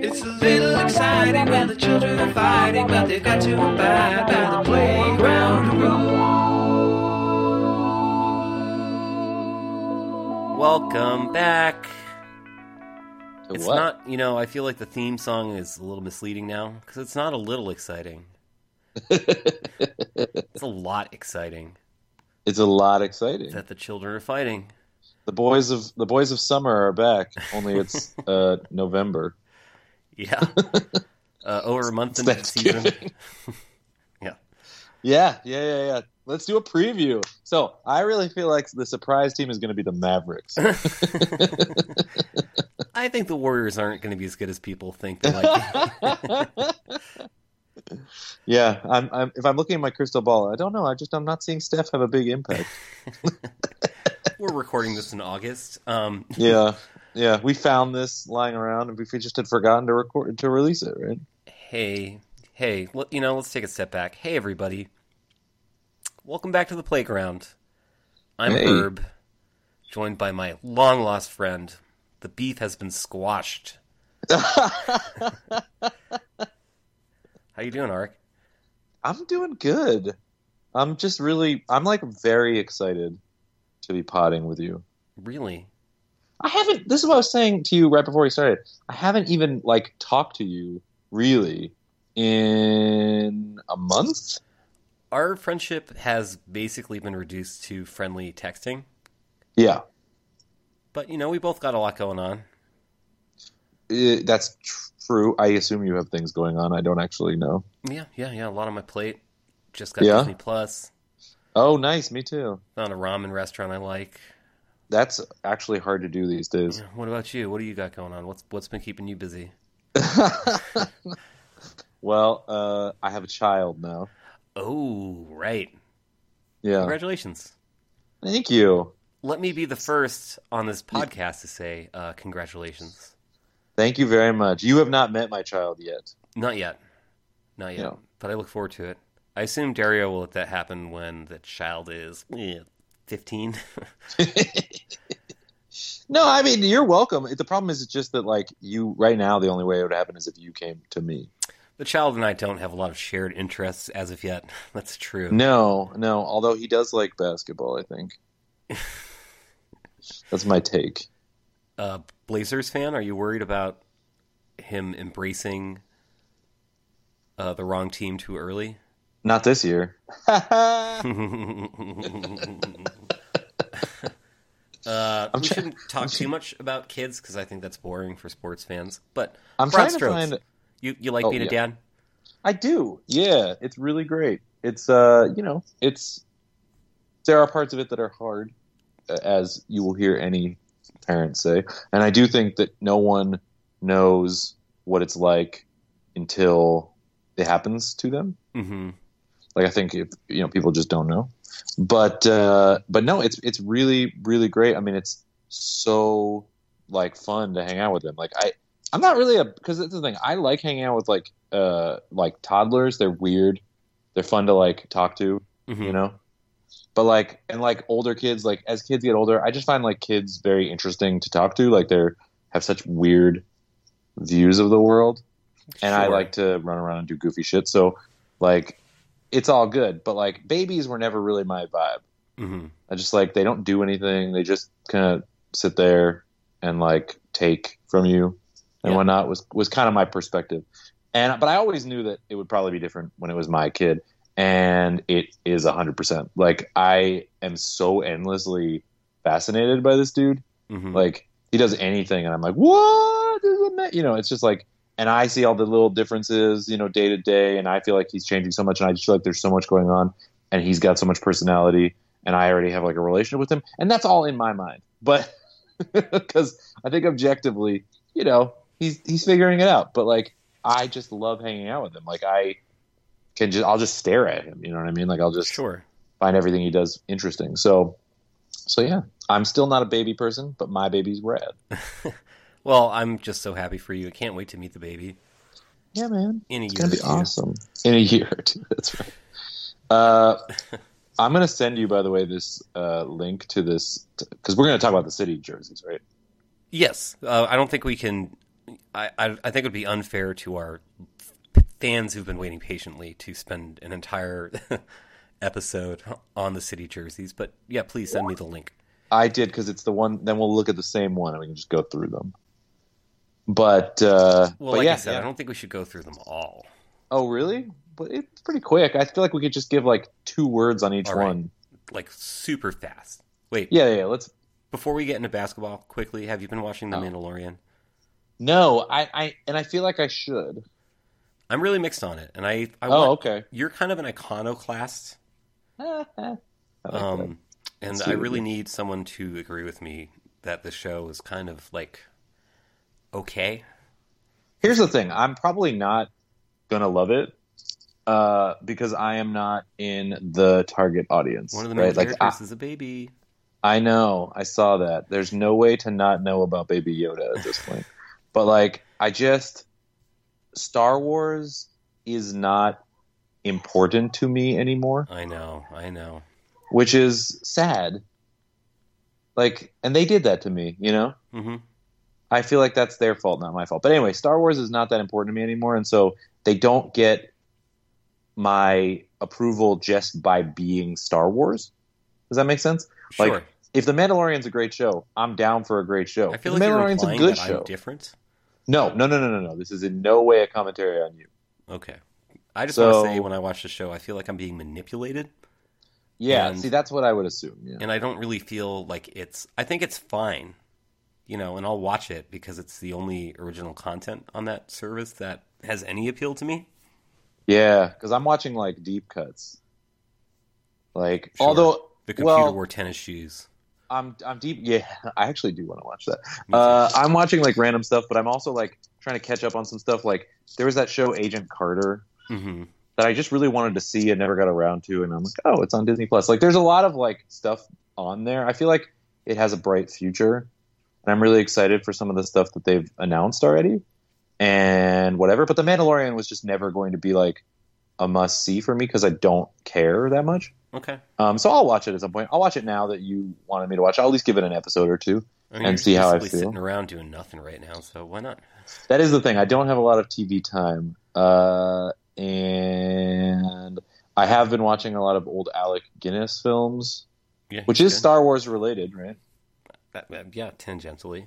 It's a little exciting when the children are fighting, but they've got to abide by the playground rules. Welcome back. To It's what? not, you know, I feel like the theme song is a little misleading now because it's not a little exciting. It's a lot exciting it's a lot exciting. that the children are fighting. The boys of the boys of summer are back. Only it's uh, November. Yeah. uh, over a month into the season. Yeah. Yeah, yeah, yeah, yeah. Let's do a preview. So I really feel like the surprise team is going to be the Mavericks. I think the Warriors aren't going to be as good as people think they might be. yeah, I'm, I'm. If I'm looking at my crystal ball, I don't know. I just I'm not seeing Steph have a big impact. We're recording this in August. Um, yeah, yeah. We found this lying around, and we just had forgotten to record to release it. Right? hey, hey, l- you know, let's take a step back. Hey, everybody. Welcome back to the playground. I'm Hey. Herb, joined by my long lost friend. The beef has been squashed. How you doing, Ark? I'm doing good. I'm just really. I'm like very excited to be potting with you. Really? I haven't. This is what I was saying to you right before we started. I haven't even like talked to you really in a month. Our friendship has basically been reduced to friendly texting, Yeah, but you know, we both got a lot going on. Uh, that's true. I assume you have things going on. I don't actually know. Yeah, yeah, yeah. A lot on my plate. Just got Yeah? Disney Plus. Oh, nice. Me too. Found a ramen restaurant I like. That's actually hard to do these days. What about you? What do you got going on? What's what's been keeping you busy? well, uh, I have a child now. Oh, right. Yeah. Congratulations. Thank you. Let me be the first on this podcast to say uh, congratulations. Thank you very much. You have not met my child yet. Not yet. Not yet. Yeah. But I look forward to it. I assume Dario will let that happen when the child is eh, 15. No, I mean you're welcome. The problem is it's just that like you right now the only way it would happen is if you came to me. the child and I don't have a lot of shared interests as of yet. That's true. No, no. Although he does like basketball, I think. That's my take. Uh, Blazers fan, are you worried about him embracing uh, the wrong team too early? Not this year. Uh, I'm we try- shouldn't talk too much about kids because I think that's boring for sports fans. But I'm broad trying to find. you you like Oh, being a dad? I do. Yeah, it's really great. It's uh, you know, it's there are parts of it that are hard, uh, as you will hear any parent say, and I do think that no one knows what it's like until it happens to them. Mm-hmm. Like I think if you know people just don't know, but uh, but no, it's it's really really great. I mean, it's so like fun to hang out with them. Like I I'm not really a because that's the thing. I like hanging out with like uh like toddlers. They're weird. They're fun to like talk to, Mm-hmm. you know. But like and like older kids, like as kids get older, I just find like kids very interesting to talk to. Like they're have such weird views of the world and I like to run around and do goofy shit. So, like, it's all good. But like, babies were never really my vibe. Mm-hmm. I just like they don't do anything. They just kind of sit there and like take from you and Yeah. whatnot. Was was kind of my perspective. And but I always knew that it would probably be different when it was my kid, and it is hundred percent. Like I am so endlessly fascinated by this dude Mm-hmm. like he does anything and i'm like what Isn't that-" you know it's just like and i see all the little differences you know day to day and i feel like he's changing so much and i just feel like there's so much going on and he's got so much personality and i already have like a relationship with him and that's all in my mind but because i think objectively you know he's he's figuring it out but like i just love hanging out with him like i can just i'll just stare at him you know what i mean like i'll just Sure. find everything he does interesting. So, so yeah, I'm still not a baby person, but my baby's rad. Well, I'm just so happy for you. I can't wait to meet the baby Yeah, man, in a it's year. gonna be awesome in a year or two. That's right. Uh, I'm gonna send you, by the way, this uh, link to this because we're gonna talk about the city jerseys, right? Yes, uh, I don't think we can. I, I I think it would be unfair to our fans who've been waiting patiently to spend an entire episode on the city jerseys. But yeah, please send me the link. I did because it's the one. Then we'll look at the same one and we can just go through them. But uh, Well, but like yeah, I said, yeah. I don't think we should go through them all. Oh, really? But it's pretty quick. I feel like we could just give like two words on each right. one. Like super fast. Wait, Yeah, yeah. Let's. before we get into basketball, quickly, have you been watching The Oh. Mandalorian? No, I, I, and I feel like I should. I'm really mixed on it, and I, I Oh, want, okay. you're kind of an iconoclast, I like um, and I really need someone to agree with me that the show is kind of like okay. Here's the thing. I'm probably not gonna love it uh, because I am not in the target audience. One of the main right? Like characters I, is a baby. I know, I saw that. There's no way to not know about Baby Yoda at this point. but like, I just Star Wars is not important to me anymore, I know, I know. which is sad. Like, and they did that to me, you know. hmm I feel like that's their fault, not my fault. But anyway, Star Wars is not that important to me anymore, and so they don't get my approval just by being Star Wars. Does that make sense? Sure. Like, If The Mandalorian's a great show, I'm down for a great show. I feel If like the Mandalorian's a good show. I'm different. No, no, no, no, no, no. This is in no way a commentary on you. Okay. I just So- want to say when I watch the show, I feel like I'm being manipulated, Yeah, And- see, that's what I would assume. Yeah. and I don't really feel like it's. I think it's fine, you know, and I'll watch it because it's the only original content on that service that has any appeal to me. Yeah, because I'm watching like deep cuts. Like, Sure. although, The computer well, wore tennis shoes. I'm I'm deep. Yeah, I actually do want to watch that. Uh, I'm watching like random stuff, but I'm also like trying to catch up on some stuff. Like there was that show Agent Carter hmm that I just really wanted to see and never got around to, and I'm like, oh, it's on Disney Plus. Like there's a lot of like stuff on there. I feel like it has a bright future, and I'm really excited for some of the stuff that they've announced already, and whatever. But The Mandalorian was just never going to be like a must see for me because I don't care that much. Okay. Um, so I'll watch it at some point. I'll watch it now that you wanted me to watch. I'll at least give it an episode or two. I mean, And see how I feel. Sitting around doing nothing right now, so why not? That is the thing. I don't have a lot of TV time, uh, and I have been watching a lot of old Alec Guinness films, Yeah, which is good. Star Wars related, right? Uh, yeah, tangentially.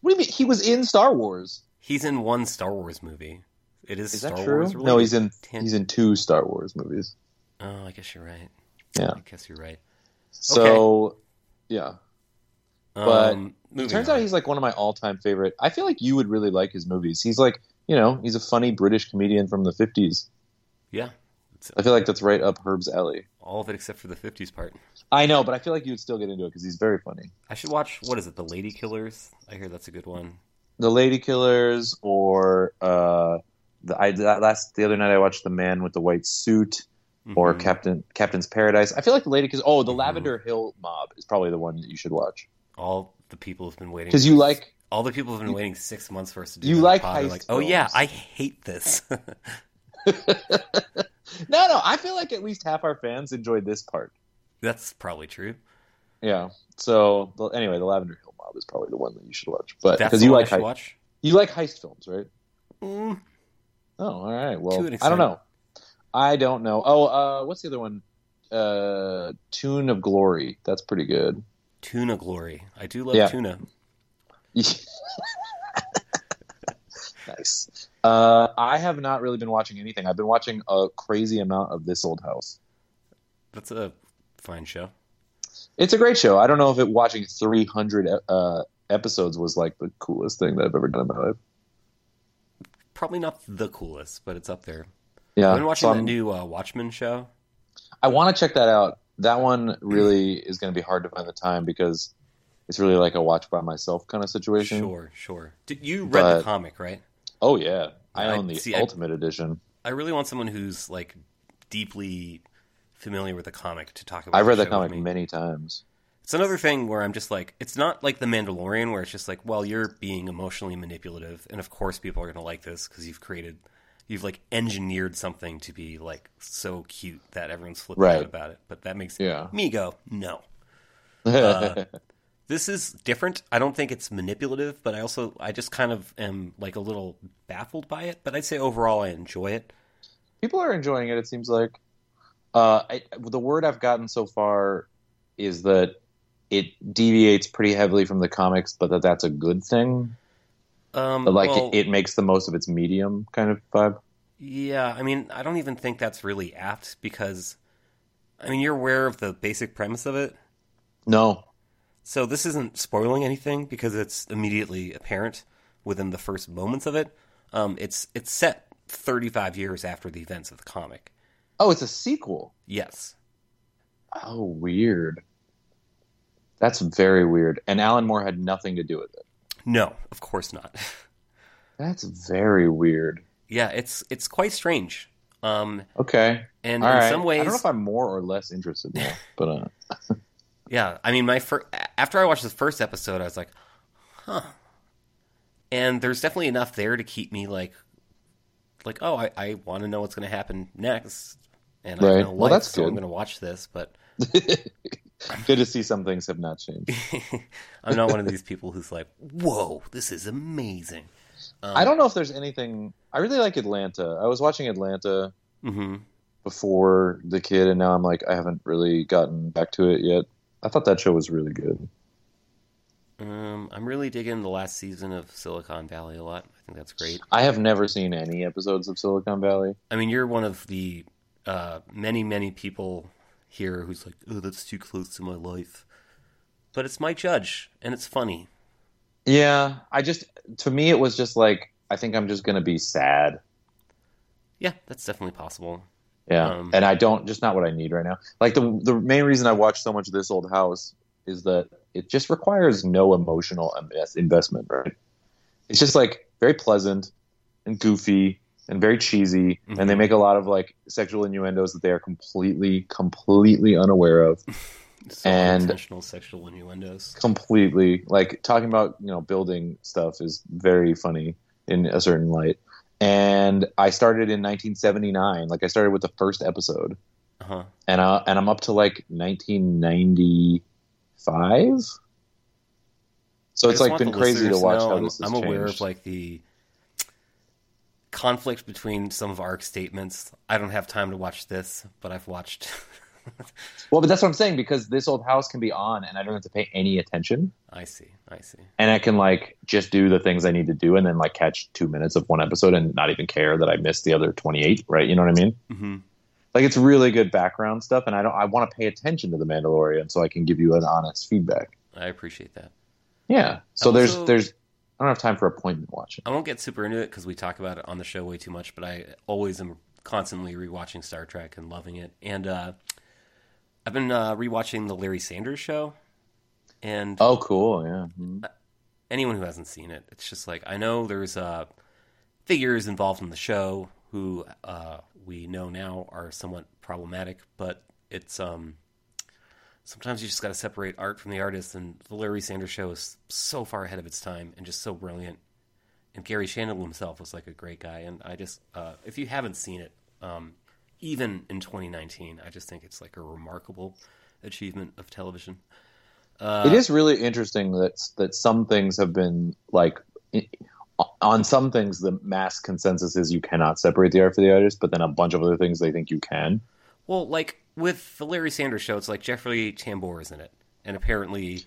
What do you mean? He was in Star Wars. He's in one Star Wars movie. It is, Is Star that true? Wars related. No, he's in Tan- he's in two Star Wars movies. Oh, I guess you're right. Yeah. I guess you're right. So, yeah. But um, Turns on. out he's like one of my all-time favorite. I feel like you would really like his movies. He's like, you know, he's a funny British comedian from the 50s. yeah, I feel like that's right up Herb's alley. All of it except for the '50s part. I know, but I feel like you would still get into it because he's very funny. I should watch. What is it? The Lady Killers. I hear that's a good one. the Lady Killers or uh, the I last the other night I watched the Man with the White Suit or Mhm. Captain Captain's Paradise. I feel like the Lady Killers. Oh, the Mhm. Lavender Hill Mob is probably the one that you should watch all the people have been waiting because you like. all the people have been waiting six months for us to do. you like pod like, oh yeah. I hate this. no, no, I feel like at least half our fans enjoyed this part. that's probably true. Yeah. So the- anyway, the Lavender Hill Mob is probably the one that you should watch, but because you like heist, watch. you like heist films, right? Mm, Oh, all right. Well, I don't know. I don't know. Oh, uh, what's the other one? Uh, Tune of Glory. That's pretty good. tuna glory. I do love Yeah. tuna. nice. Uh, I have not really been watching anything. I've been watching a crazy amount of This Old House. That's a fine show. It's a great show. I don't know if it watching 300 uh, episodes was like the coolest thing that I've ever done in my life. Probably not the coolest, but it's up there. Yeah, I've been watching so I'm- new uh, Watchmen show. I want to check that out. That one really is going to be hard to find the time because it's really like a watch by myself kind of situation. Sure, sure. Did you read But- the comic, right? Oh yeah, I I- own the see, I- Ultimate Edition. I really want someone who's like deeply familiar with the comic to talk about. I've read the comic many times. It's another thing where I'm just like, it's not like The Mandalorian, where it's just like, well, you're being emotionally manipulative, and of course people are going to like this because you've created, you've like engineered something to be like so cute that everyone's flipping Right. out about it. But that makes Yeah. me go, no. Uh, this is different. I don't think it's manipulative, but I also I just kind of am like a little baffled by it. But I'd say overall I enjoy it. People are enjoying it. It seems like. Uh, I, the word I've gotten so far is that it deviates pretty heavily from the comics, but that that's a good thing. Um, like well, it, it makes the most of its medium kind of vibe. Yeah, I mean, I don't even think that's really apt because, I mean, you're aware of the basic premise of it. No, So this isn't spoiling anything because it's immediately apparent within the first moments of it. Um, it's it's set 35 years after the events of the comic. oh, it's a sequel. Yes. Oh, weird. That's very weird. And Alan Moore had nothing to do with it. No, of course not. That's very weird. yeah, it's it's quite strange. Um, Okay. and All in right. some ways, I don't know if I'm more or less interested now, but uh, Yeah, I mean, my fir- after I watched the first episode, I was like, huh. And there's definitely enough there to keep me like, like, oh, I, I want to know what's going to happen next, and I Right. have no Well, life, that's so I'm going to watch this. But good to see some things have not changed. I'm not one of these people who's like, whoa, this is amazing. Um, I don't know if there's anything. I really like Atlanta. I was watching Atlanta hmm before the kid, and now I'm like, I haven't really gotten back to it yet. I thought that show was really good. Um, I'm really digging the last season of Silicon Valley a lot. I think that's great. I have never seen any episodes of Silicon Valley. I mean, you're one of the uh, many, many people here who's like, "Oh, that's too close to my life," but it's Mike Judge, and it's funny. Yeah, I just to me it was just like I think I'm just gonna be sad. Yeah, that's definitely possible. Yeah, Um, and I don't just not what I need right now. Like the the main reason I watch so much of this old house is that it just requires no emotional investment. Right? It's just like very pleasant and goofy and very cheesy, and they Mhm. make a lot of like sexual innuendos that they are completely completely unaware of. So And- intentional sexual innuendos. completely like talking about you know building stuff is very funny in a certain light and i started in 1979 like i started with the first episode Uh huh. and I, and i'm up to like 1995 so it's like been crazy to watch how I'm, I'm aware of like the conflict between some of Ark's statements. I don't have time to watch this, but I've watched. well but that's what i'm saying because this old house can be on and i don't have to pay any attention I see. I see. and I can like just do the things I need to do and then like catch two minutes of one episode and not even care that I missed the other 28, right? You know what I mean? hmm Like it's really good background stuff and I don't I want to pay attention to the Mandalorian so I can give you an honest feedback. I appreciate that. Yeah. So Also- there's there's I don't have time for appointment watching. I won't get super into it because we talk about it on the show way too much, but I always am constantly rewatching Star Trek and loving it. And uh, I've been uh, rewatching the Larry Sanders show, and Oh, cool. Yeah. Mhm. anyone who hasn't seen it, it's just like I know there's uh, figures involved in the show who uh, we know now are somewhat problematic, but it's um, sometimes you just got to separate art from the artist, and the Larry Sanders show is so far ahead of its time and just so brilliant. And Garry Shandling himself was like a great guy, and I just uh, if you haven't seen it, um, even in 2019, I just think it's like a remarkable achievement of television. Uh, it is really interesting that that some things have been like on some things the mass consensus is you cannot separate the art from the artist, but then a bunch of other things they think you can. Well, like with the Larry Sanders show, it's like Jeffrey Tambor is in it, and apparently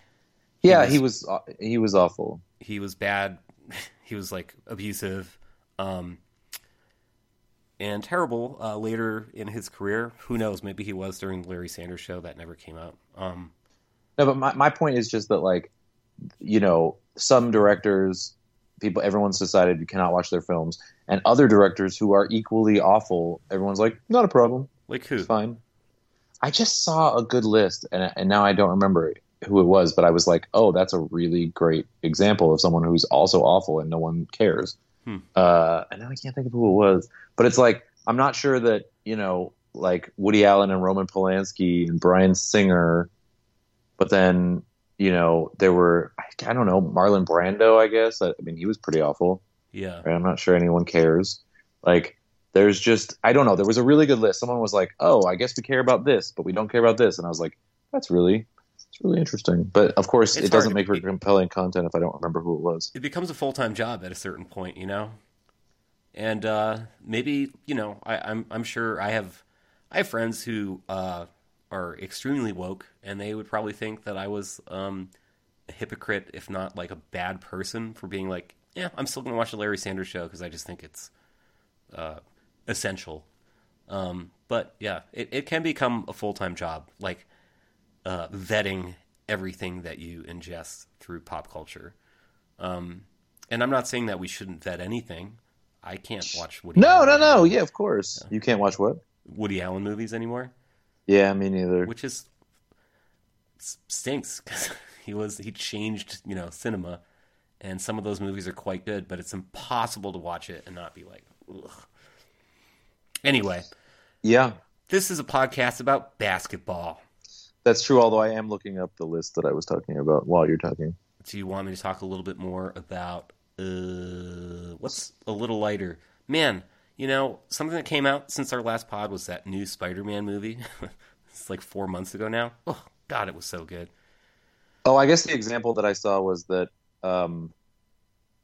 Yeah, was- he was uh, he was awful. he was bad. He was like abusive, um, and terrible uh, later in his career. Who knows? Maybe he was during the Larry Sanders show that never came out. Um, No, but my, my point is just that like you know some directors people everyone's decided you cannot watch their films and other directors who are equally awful everyone's like not a problem like who? it's fine i just saw a good list and, and now i don't remember who it was but i was like oh that's a really great example of someone who's also awful and no one cares Hmm. uh, and now i can't think of who it was but it's like i'm not sure that you know like woody allen and roman polanski and bryan singer but then you know there were I, I don't know Marlon Brando I guess. I, I mean he was pretty awful. Yeah, right? I'm not sure anyone cares. Like there's just I don't know. There was a really good list. Someone was like oh I guess we care about this but we don't care about this. And I was like that's really It's really interesting, but of course, It's it doesn't make for It- compelling content if I don't remember who it was. it becomes a full time job at a certain point, you know. And uh, maybe you know, I, I'm I'm sure I have I have friends who uh, are extremely woke, and they would probably think that I was um, a hypocrite, if not like a bad person, for being like, yeah, I'm still going to watch the Larry Sanders Show because I just think it's uh, essential. Um, but yeah, it, it can become a full time job, like uh, vetting everything that you ingest through pop culture. Um, and I'm not saying that we shouldn't vet anything. I can't watch Woody. No, Allen no, no. Yeah, of course. You can't watch what? Woody Allen movies anymore, Yeah, me neither. which is stinks because he was he changed you know cinema, and some of those movies are quite good, but it's impossible to watch it and not be like, ugh. Anyway, Yeah, this is a podcast about basketball. That's true. Although I am looking up the list that I was talking about while you're talking. Do you want me to talk a little bit more about uh, what's a little lighter? Man, you know, something that came out since our last pod was that new Spider-Man movie. it's like four months ago now. Oh God, it was so good. Oh, I guess the example that I saw was that um,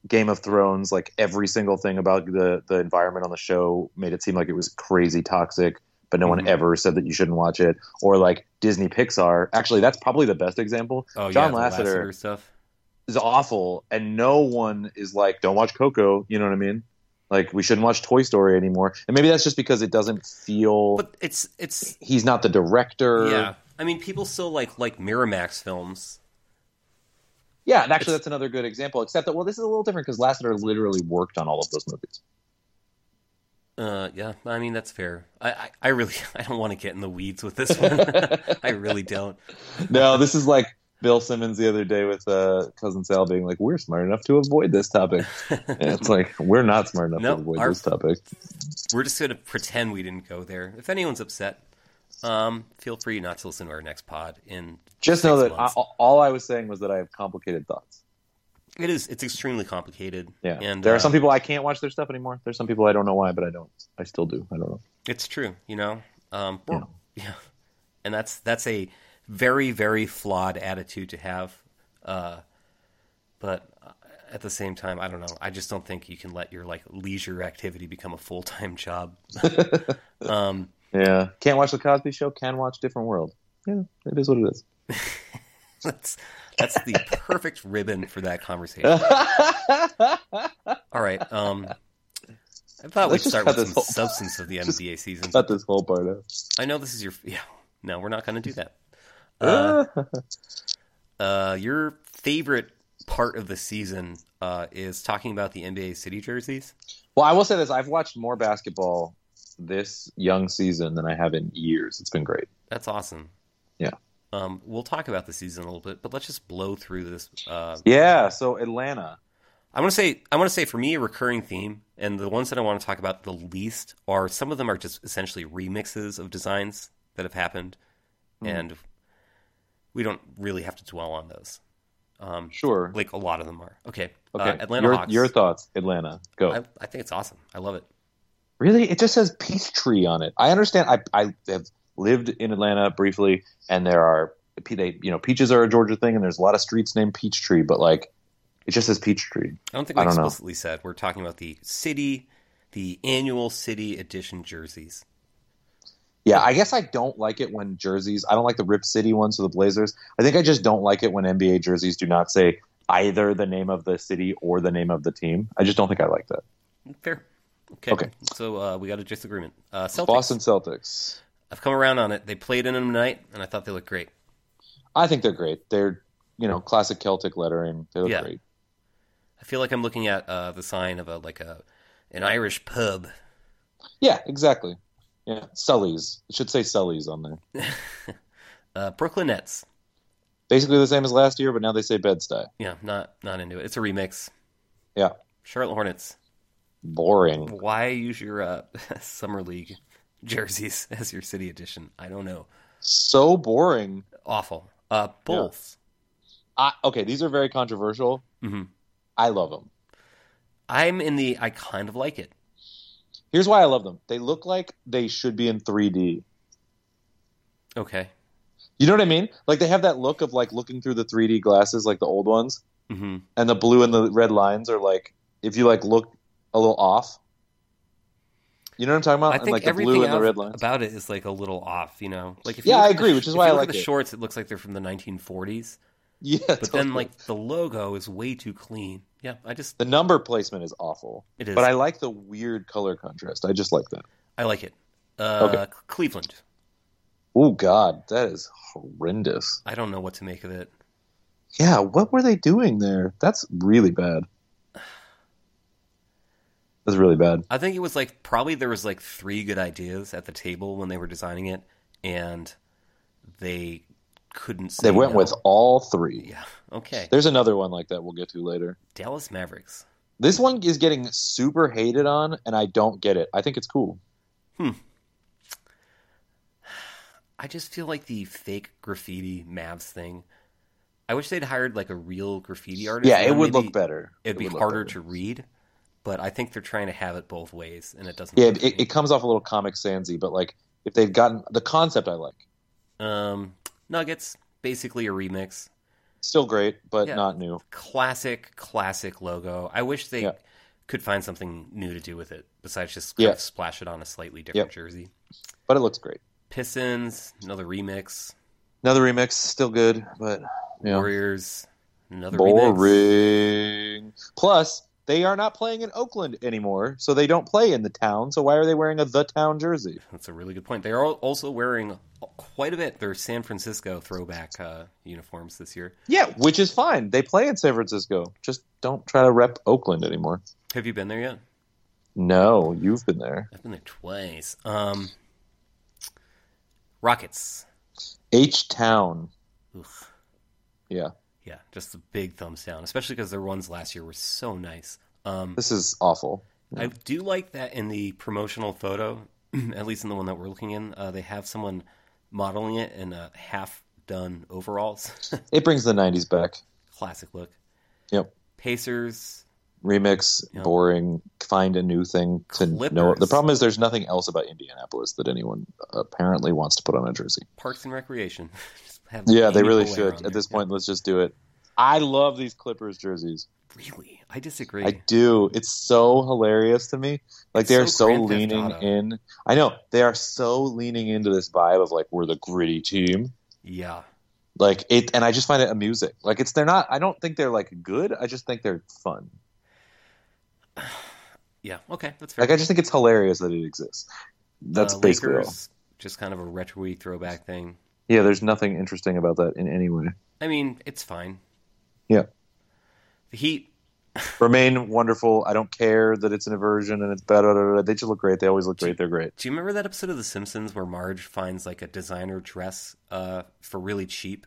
Game of Thrones, like every single thing about the the environment on the show, made it seem like it was crazy toxic. But no Mhm. one ever said that you shouldn't watch it. Or like Disney Pixar. Actually, that's probably the best example. Oh John yeah, Lasseter, Lasseter stuff. is awful, and no one is like, "Don't watch Coco." You know what I mean? Like we shouldn't watch Toy Story anymore. And maybe that's just because it doesn't feel. But it's it's he's not the director. yeah. I mean, people still like like Miramax films. Yeah, and actually, It's- that's another good example. Except that, well, this is a little different because Lasseter literally worked on all of those movies. Uh, yeah, I mean that's fair. I, I, I really I don't want to get in the weeds with this one. I really don't. no, this is like Bill Simmons the other day with uh, cousin Sal being like, "We're smart enough to avoid this topic." And it's like we're not smart enough to avoid our- this topic. We're just gonna pretend we didn't go there. If anyone's upset, um, feel free not to listen to our next pod. In Just know that I, all I was saying was that I have complicated thoughts. It is. It's extremely complicated. Yeah, and there uh, are some people I can't watch their stuff anymore. There's some people I don't know why, but I don't. I still do. I don't know. It's true. You know. Um, Yeah. yeah, and that's that's a very very flawed attitude to have. Uh, but at the same time, I don't know. I just don't think you can let your like leisure activity become a full time job. um, Yeah, can't watch the Cosby Show. Can watch Different World. Yeah, it is what it is. that's that's the perfect ribbon for that conversation. All right. Um, I thought Let's we'd start with some whole- substance of the NBA season. Cut this whole part out. I know this is your yeah. No, we're not going to do that. Uh, uh, your favorite part of the season uh, is talking about the NBA city jerseys. Well, I will say this: I've watched more basketball this young season than I have in years. It's been great. That's awesome. Um, we'll talk about the season a little bit, but let's just blow through this. Uh, Yeah. So Atlanta. I want to say, I want to say, for me, a recurring theme, and the ones that I want to talk about the least are some of them are just essentially remixes of designs that have happened, Hmm. and we don't really have to dwell on those. Um, Sure. like a lot of them are. Okay, Okay. uh, Atlanta your, Hawks. your thoughts, Atlanta. Go. I, I think it's awesome. I love it. Really, it just says Peachtree on it. I understand. I I have lived in Atlanta briefly, and there are they you know peaches are a Georgia thing, and there's a lot of streets named Peachtree, but like it just says Peachtree. I don't think we I don't know. explicitly said we're talking about the city, the annual city edition jerseys. Yeah, I guess I don't like it when jerseys. I don't like the Rip City ones for the Blazers. I think I just don't like it when NBA jerseys do not say either the name of the city or the name of the team. I just don't think I like that. Fair. Okay. Okay. So uh, we got a disagreement. Uh, Celtics. Boston Celtics. I've come around on it. They played in them tonight, and I thought they looked great. I think they're great. They're you know classic Celtic lettering. They look Yeah. great. I feel like I'm looking at uh, the sign of a like a an Irish pub. Yeah, exactly. Yeah, Sully's. It should say Sully's on there. Uh, Brooklyn Nets. Basically the same as last year, but now they say Bed-Stuy. Yeah, not not into it. It's a remix. Yeah, Charlotte Hornets. boring. Why use your uh, summer league jerseys as your city edition? I don't know. So boring. Awful. Uh, Bulls. I, okay, these are very controversial. Mm-hmm. I love them. I'm in the. I kind of like it. Here's why I love them. They look like they should be in 3D. Okay. You know what I mean? Like they have that look of like looking through the 3D glasses, like the old ones, hmm and the blue and the red lines are like if you like look a little off. You know what I'm talking about? I And, think like the everything blue and the red lines. about it is like a little off. You know, like if Yeah, you look I at the agree, which is why I like the it. shorts. It looks like they're from the 1940s, yeah, but totally. then like the logo is way too clean. Yeah, I just the number placement is awful. it is. But I like the weird color contrast. I just like that. I like it. Uh, Okay. Cleveland. Oh God, that is horrendous. I don't know what to make of it. Yeah, what were they doing there? That's really bad. That's really bad. I think it was like probably there was like three good ideas at the table when they were designing it, and they couldn't. They went no. with all three. Yeah. Okay. There's another one like that we'll get to later. Dallas Mavericks. This one is getting super hated on, and I don't get it. I think it's cool. Hmm. I just feel like the fake graffiti Mavs thing. I wish they'd hired like a real graffiti artist. Yeah, it would look better. It'd It be harder to read, but I think they're trying to have it both ways, and it doesn't. Yeah, it, it comes off a little comic sansy, but like if they'd gotten the concept, I like. Um, Nuggets, basically a remix. Still great, but Yeah. not new. Classic, classic logo. I wish they Yeah. could find something new to do with it besides just kind Yeah. of splash it on a slightly different Yep. jersey. But it looks great. Pistons, another remix. Another remix, still good, but you know, Warriors, another remix. boring. Plus, they are not playing in Oakland anymore, so they don't play in the town. So why are they wearing a the town jersey? That's a really good point. They are also wearing quite a bit their San Francisco throwback uh, uniforms this year. Yeah, which is fine. They play in San Francisco. Just don't try to rep Oakland anymore. Have you been there yet? No, you've been there. I've been there twice. Um, Rockets. H Town. Yeah, Yeah, just a big thumbs down, especially because their ones last year were so nice. Um, this is awful. I do like that in the promotional photo, at least in the one that we're looking in, uh, they have someone modeling it in a half done overalls. It brings the '90s back. Classic look. Yep. Pacers. Remix, Yeah. boring. Find a new thing to know. Clippers. The problem is there's nothing else about Indianapolis that anyone apparently wants to put on a jersey. Parks and Recreation. Yeah, they really should. At this Yeah. point, let's just do it. I love these Clippers jerseys. Really? I disagree. I do. It's so hilarious to me. Like It's they are so so leaning in. I know they are so leaning into this vibe of like we're the gritty team. yeah. Like it, and I just find it amusing. Like it's they're not. I don't think they're like good. I just think they're fun. Yeah. Okay, that's fair. Like I just think it's hilarious that it exists. That's Uh, basically all. Just kind of a retro throwback thing. Yeah, there's nothing interesting about that in any way. I mean, it's fine. Yeah. The Heat. Remain wonderful. I don't care that it's an aversion and it's bad. They just look great. They always look great. They're great. Do you remember that episode of The Simpsons where Marge finds like a designer dress uh, for really cheap,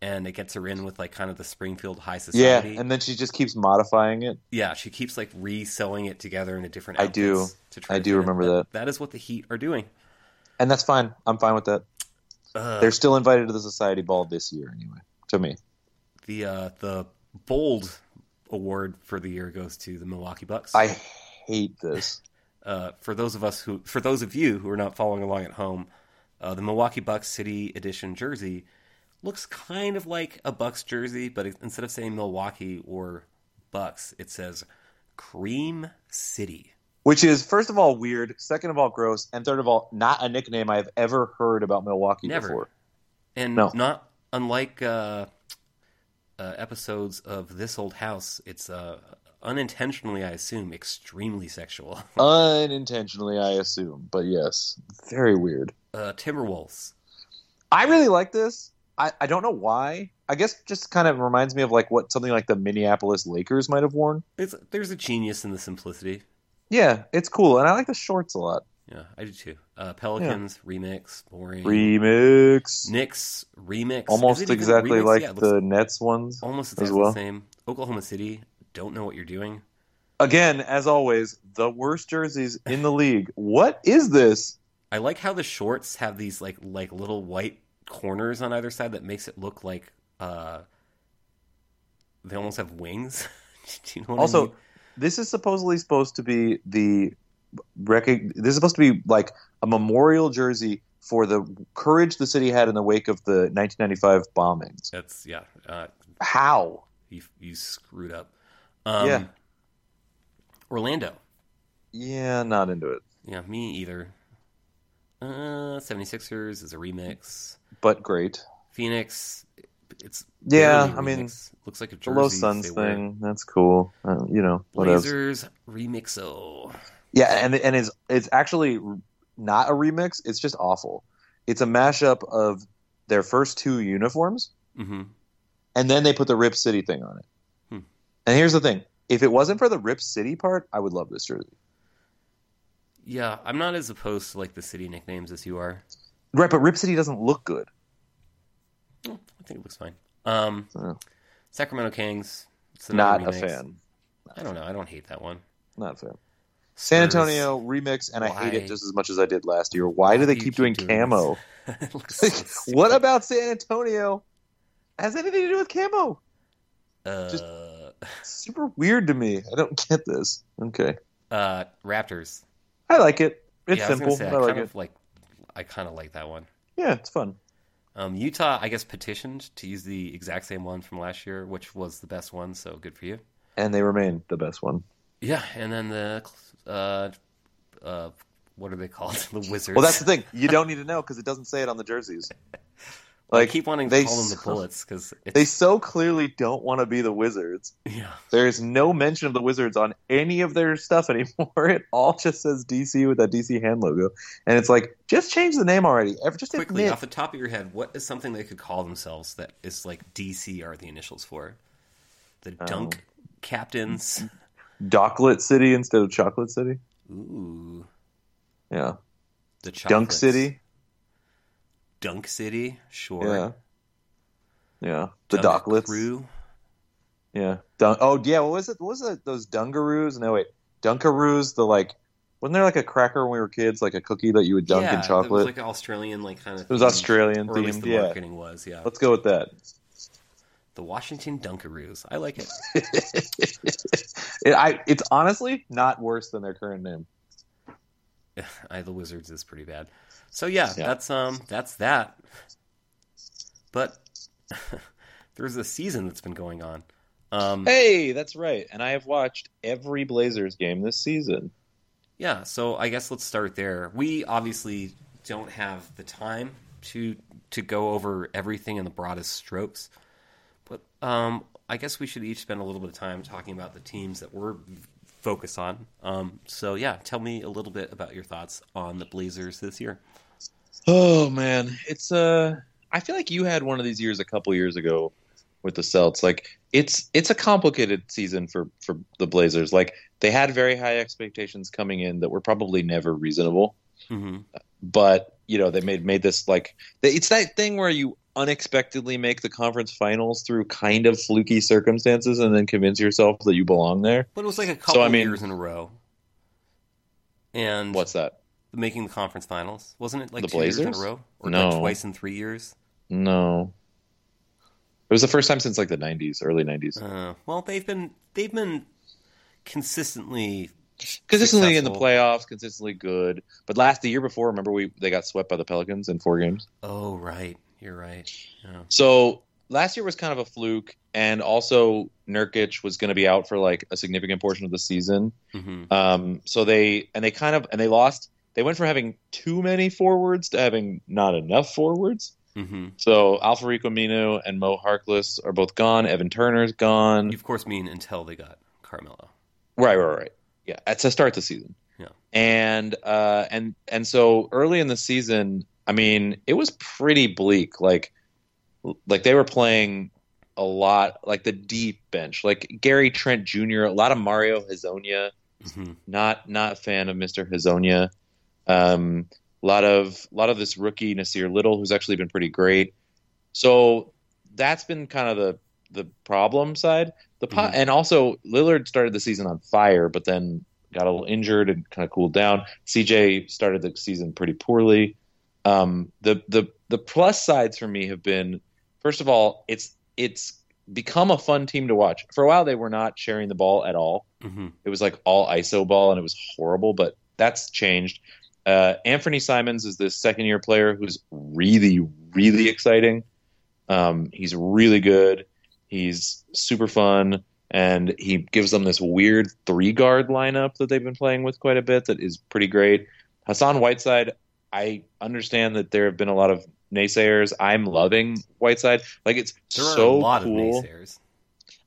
and it gets her in with like kind of the Springfield high society. Yeah, and then she just keeps modifying it. Yeah, she keeps like re-sewing it together in a different. I do. To try I to do remember that. That is what the Heat are doing. And that's fine. I'm fine with that. Uh, They're still invited to the society ball this year, anyway. To me, the uh, the bold award for the year goes to the Milwaukee Bucks. I hate this. uh, for those of us who, for those of you who are not following along at home, uh, the Milwaukee Bucks City Edition jersey looks kind of like a Bucks jersey, but instead of saying Milwaukee or Bucks, it says Cream City. Which is, first of all, weird. Second of all, gross. And third of all, not a nickname I've ever heard about Milwaukee Never. before. And No. not unlike uh, uh, episodes of This Old House, it's uh, unintentionally, I assume, extremely sexual. Unintentionally, I assume. But yes, very weird. uh, Timberwolves. I really like this. I, I don't know why. I guess just kind of reminds me of like what something like the Minneapolis Lakers might have worn. It's, there's a genius in the simplicity. Yeah, it's cool. And I like the shorts a lot. Yeah, I do too. Uh, Pelicans remix, boring. Remix. Knicks remix, Almost Is it even a exactly remix? like Yeah, the Nets ones. almost as well. the same. Oklahoma City, don't know what you're doing. Again, as always, the worst jerseys in the league. What is this? I like how the shorts have these like like little white corners on either side that makes it look like uh they almost have wings. do you know what I Also, mean? This is supposedly supposed to be the rec- this is supposed to be like a memorial jersey for the courage the city had in the wake of the 1995 bombings. That's yeah. Uh, How? you you screwed up. Um, Yeah. Orlando. Yeah, not into it. Yeah, me either. Uh, 76ers is a remix. But great. Phoenix, it's Yeah, I mean, looks like a jersey. Low Suns thing, that's cool. Uh, you know. Blazers remixo. Yeah, and and it's it's actually not a remix. It's just awful. It's a mashup of their first two uniforms, hmm and then they put the Rip City thing on it. Hmm. And here's the thing: if it wasn't for the Rip City part, I would love this jersey. Yeah, I'm not as opposed to like the city nicknames as you are. Right, but Rip City doesn't look good. Oh, I think it looks fine. Um, So, Sacramento Kings. It's not another a fan. I don't know. I don't hate that one. Not a fan. San Spurs. Antonio remix, and I hate it just as much as I did last year. Why do they do keep keep doing doing camo? So what about San Antonio? Has anything to do with camo? Uh, just- Super weird to me. I don't get this. Okay, uh, Raptors. I like it. It's yeah, simple. gonna say, I, I, like kind it. of like. I kind of like that one. Yeah, it's fun. Um, Utah, I guess, petitioned to use the exact same one from last year, which was the best one. So good for you. And they remain the best one. Yeah, and then the uh, uh, what are they called? the Wizards. Well, that's the thing. You don't need to know because it doesn't say it on the jerseys. I Like keep wanting to call them the Bullets because they so clearly don't want to be the Wizards. yeah. There's no mention of the Wizards on any of their stuff anymore. It all just says DC with that DC hand logo, and it's like just change the name already. Just Quickly, admit. off the top of your head, what is something they could call themselves that is like DC are the initials for? The. Dunk Captains. Docklet City instead of Chocolate City. Ooh, Yeah, the Dunk City. Dunk City. Sure. Yeah, yeah. The Dunk Docklets. Crew. Yeah. Dun- oh yeah. What was it? What was it? Those Dunkaroos? No wait, Dunkaroos. The like. Wasn't there like a cracker when we were kids, like a cookie that you would dunk yeah, in chocolate? It was like Australian, like kind of. It was Australian or themed, the yeah. marketing was. Yeah, Let's go with that. the Washington Dunkaroos. I like it. it, I, it's honestly not worse than their current name. I, the Wizards is pretty bad. So yeah, Yeah. that's um that's that. But there's a season that's been going on. Um, Hey, that's right. And I have watched every Blazers game this season. Yeah, so I guess let's start there. We obviously don't have the time to to go over everything in the broadest strokes, but um, I guess we should each spend a little bit of time talking about the teams that we're focused on. Um, so yeah, tell me a little bit about your thoughts on the Blazers this year. Oh man, it's uh I feel like you had one of these years a couple years ago with the Celts. Like it's it's a complicated season for for the Blazers. Like they had very high expectations coming in that were probably never reasonable. hmm But, you know, they made made this like it's that thing where you unexpectedly make the conference finals through kind of fluky circumstances and then convince yourself that you belong there. But it was like a couple I mean- years in a row, and What's that? Making the conference finals wasn't it like The two years in a row, or No. like twice in three years? No. It was the first time since like the 90s, early 90s. Uh, well, they've been they've been consistently consistently in the playoffs, consistently good. But last the year before, remember we they got swept by the Pelicans in four games. Oh, right. You're right. Yeah. So last year was kind of a fluke, and also Nurkic was going to be out for like a significant portion of the season. hmm Um, so they and they kind of and they lost. They went from having too many forwards to having not enough forwards. hmm So Al-Farouq Aminu and Mo Harkless are both gone. Evan Turner's gone. You of course mean until they got Carmelo. Right, right, right. Yeah, at to start of the season. Yeah. And uh and and so early in the season, I mean, it was pretty bleak. Like like they were playing a lot like the deep bench. Like Gary Trent Jr., a lot of Mario Hezonja. hmm Not not a fan of Mr. Hezonja. Um a lot of a lot of this rookie Nassir Little who's actually been pretty great. So that's been kind of the the problem side. The po- Mhm. and also Lillard started the season on fire, but then got a little injured and kind of cooled down. CJ started the season pretty poorly. Um, the the the plus sides for me have been first of all, it's it's become a fun team to watch. For a while, they were not sharing the ball at all. hmm It was like all ISO ball, and it was horrible. But that's changed. Uh, Anfernee Simons is this second year player who's really, really exciting. Um, he's really good. He's super fun, and he gives them this weird three guard lineup that they've been playing with quite a bit. That is pretty great. Hassan Whiteside, I understand that there have been a lot of naysayers. I'm loving Whiteside. Like it's There are so a lot cool. of naysayers.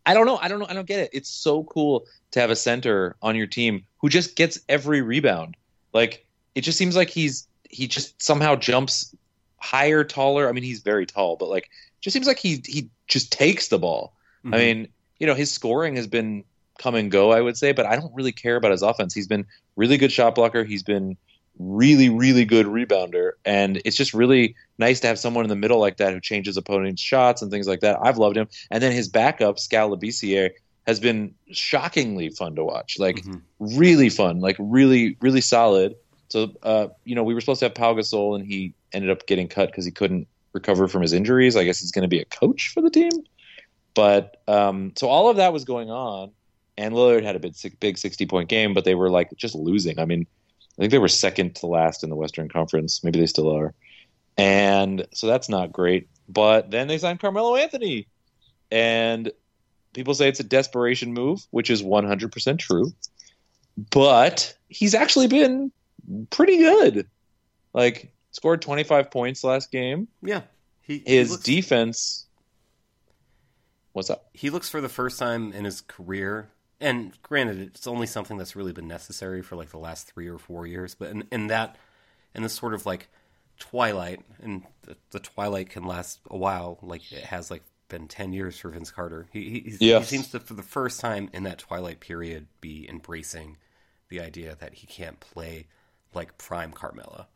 I don't know. I don't know. I don't get it. It's so cool to have a center on your team who just gets every rebound. Like it just seems like he's he just somehow jumps higher, taller. I mean, he's very tall, but like just seems like he he just takes the ball. I Mhm. mean, you know, his scoring has been come and go, I would say, but I don't really care about his offense. He's been really good shot blocker. He's been really, really good rebounder, and it's just really nice to have someone in the middle like that who changes opponents' shots and things like that. I've loved him, and then his backup, Skal Labissière, has been shockingly fun to watch. Like Mhm. really fun, like really, really solid. So, uh, you know, we were supposed to have Pau Gasol, and he ended up getting cut because he couldn't recover from his injuries. I guess he's going to be a coach for the team. But um, so all of that was going on, and Lillard had a big, big sixty-point game, but they were like just losing. I mean, I think they were second to last in the Western Conference. Maybe they still are, and so that's not great. But then they signed Carmelo Anthony, and people say it's a desperation move, which is one hundred percent true. But he's actually been pretty good. Like scored twenty-five points last game. Yeah, he, he His looks, defense. What's up? he looks for the first time in his career. And granted, it's only something that's really been necessary for like the last three or four years. But in, in that, in this sort of like twilight, and the, the twilight can last a while. Like it has like been ten years for Vince Carter. He he, he's- he seems to, for the first time in that twilight period, be embracing the idea that he can't play like prime Carmelo.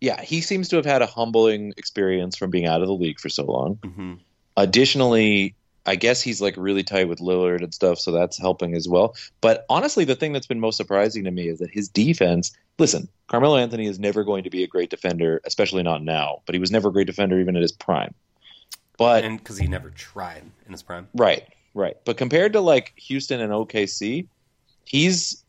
Yeah, he seems to have had a humbling experience from being out of the league for so long. hmm Additionally, I guess he's like really tight with Lillard and stuff, so that's helping as well. But honestly, the thing that's been most surprising to me is that his defense. Listen, Carmelo Anthony is never going to be a great defender, especially not now. But he was never a great defender even at his prime. But and because he never tried in his prime. Right, right. But compared to like Houston and OKC, he's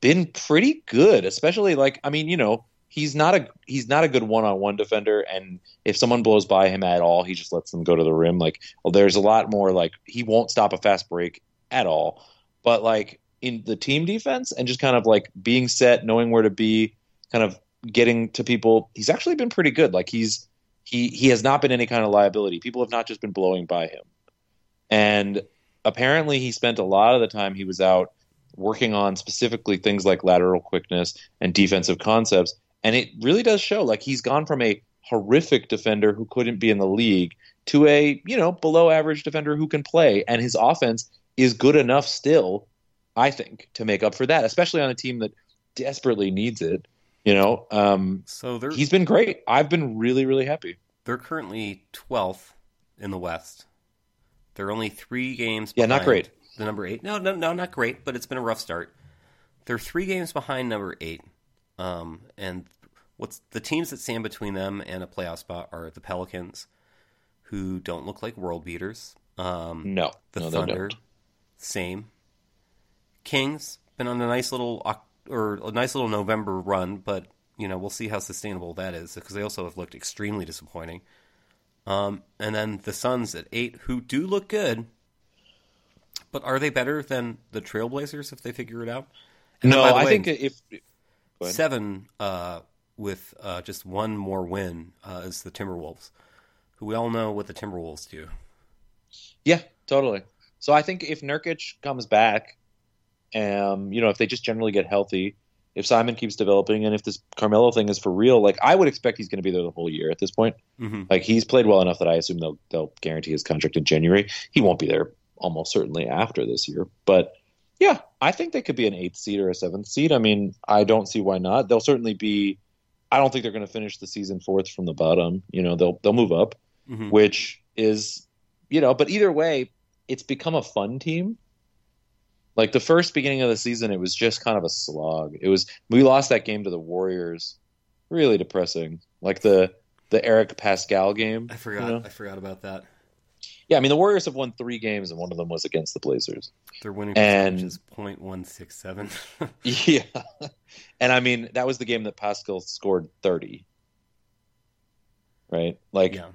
been pretty good. Especially like I mean, you know, he's not a he's not a good one on one defender, and if someone blows by him at all, he just lets them go to the rim. Like, well, there's a lot more like he won't stop a fast break at all. But like in the team defense and just kind of like being set, knowing where to be, kind of getting to people, he's actually been pretty good. Like he's he he has not been any kind of liability. People have not just been blowing by him. And apparently he spent a lot of the time he was out working on specifically things like lateral quickness and defensive concepts. And it really does show like he's gone from a horrific defender who couldn't be in the league to a, you know, below average defender who can play. And his offense is good enough still, I think, to make up for that, especially on a team that desperately needs it. You know, um, So he's been great. I've been really, really happy. they're currently twelfth in the West. They're only three games. Yeah, not great. The number eight. No, no, no, not great. But it's been a rough start. They're three games behind number eight. Um, and what's the teams that stand between them and a playoff spot are the Pelicans, who don't look like world beaters. Um, No, the no, Thunder, same. Kings been on a nice little or a nice little November run, but you know we'll see how sustainable that is because they also have looked extremely disappointing. Um, and then the Suns at eight, who do look good, but are they better than the Trailblazers if they figure it out? And No, I way, think if seven uh, with uh, just one more win uh, is the Timberwolves, who we all know what the Timberwolves do. Yeah, totally. So I think if Nurkic comes back, um, you know, if they just generally get healthy, if Simon keeps developing, and if this Carmelo thing is for real, like I would expect he's going to be there the whole year at this point. hmm Like he's played well enough that I assume they'll they'll guarantee his contract in January. He won't be there almost certainly after this year, but yeah, I think they could be an eighth seed or a seventh seed. I mean, I don't see why not. They'll certainly be. I don't think they're going to finish the season fourth from the bottom. You know, they'll they'll move up hmm which is you know but either way it's become a fun team like the first beginning of the season it was just kind of a slog it was we lost that game to the warriors really depressing like the the Eric Paschall game I forgot. you know? I forgot about that. Yeah, I mean the Warriors have won three games, and one of them was against the Blazers. Their winning And- percentage is point one six seven. Yeah, and I mean that was the game that Paschall scored thirty. Right, like Yeah,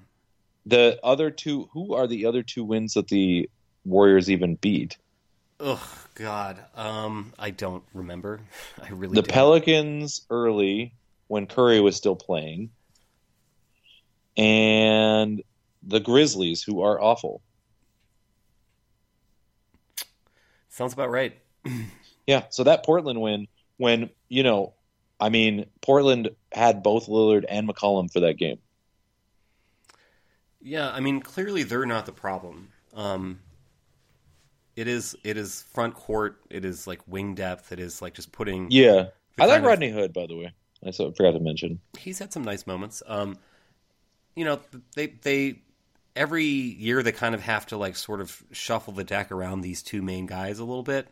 the other two. Who are the other two wins that the Warriors even beat? Oh God, um, I don't remember. I really The don't. Pelicans early when Curry was still playing, and the Grizzlies, who are awful. sounds about right. Yeah, so that Portland win, when you know, I mean, Portland had both Lillard and McCollum for that game. Yeah, I mean, clearly they're not the problem. Um, it is it is front court. It is like wing depth. It is like just putting. Yeah, I like kind of- Rodney Hood, by the way. I forgot to mention. he's had some nice moments. Um, you know, they they every year they kind of have to like sort of shuffle the deck around these two main guys a little bit.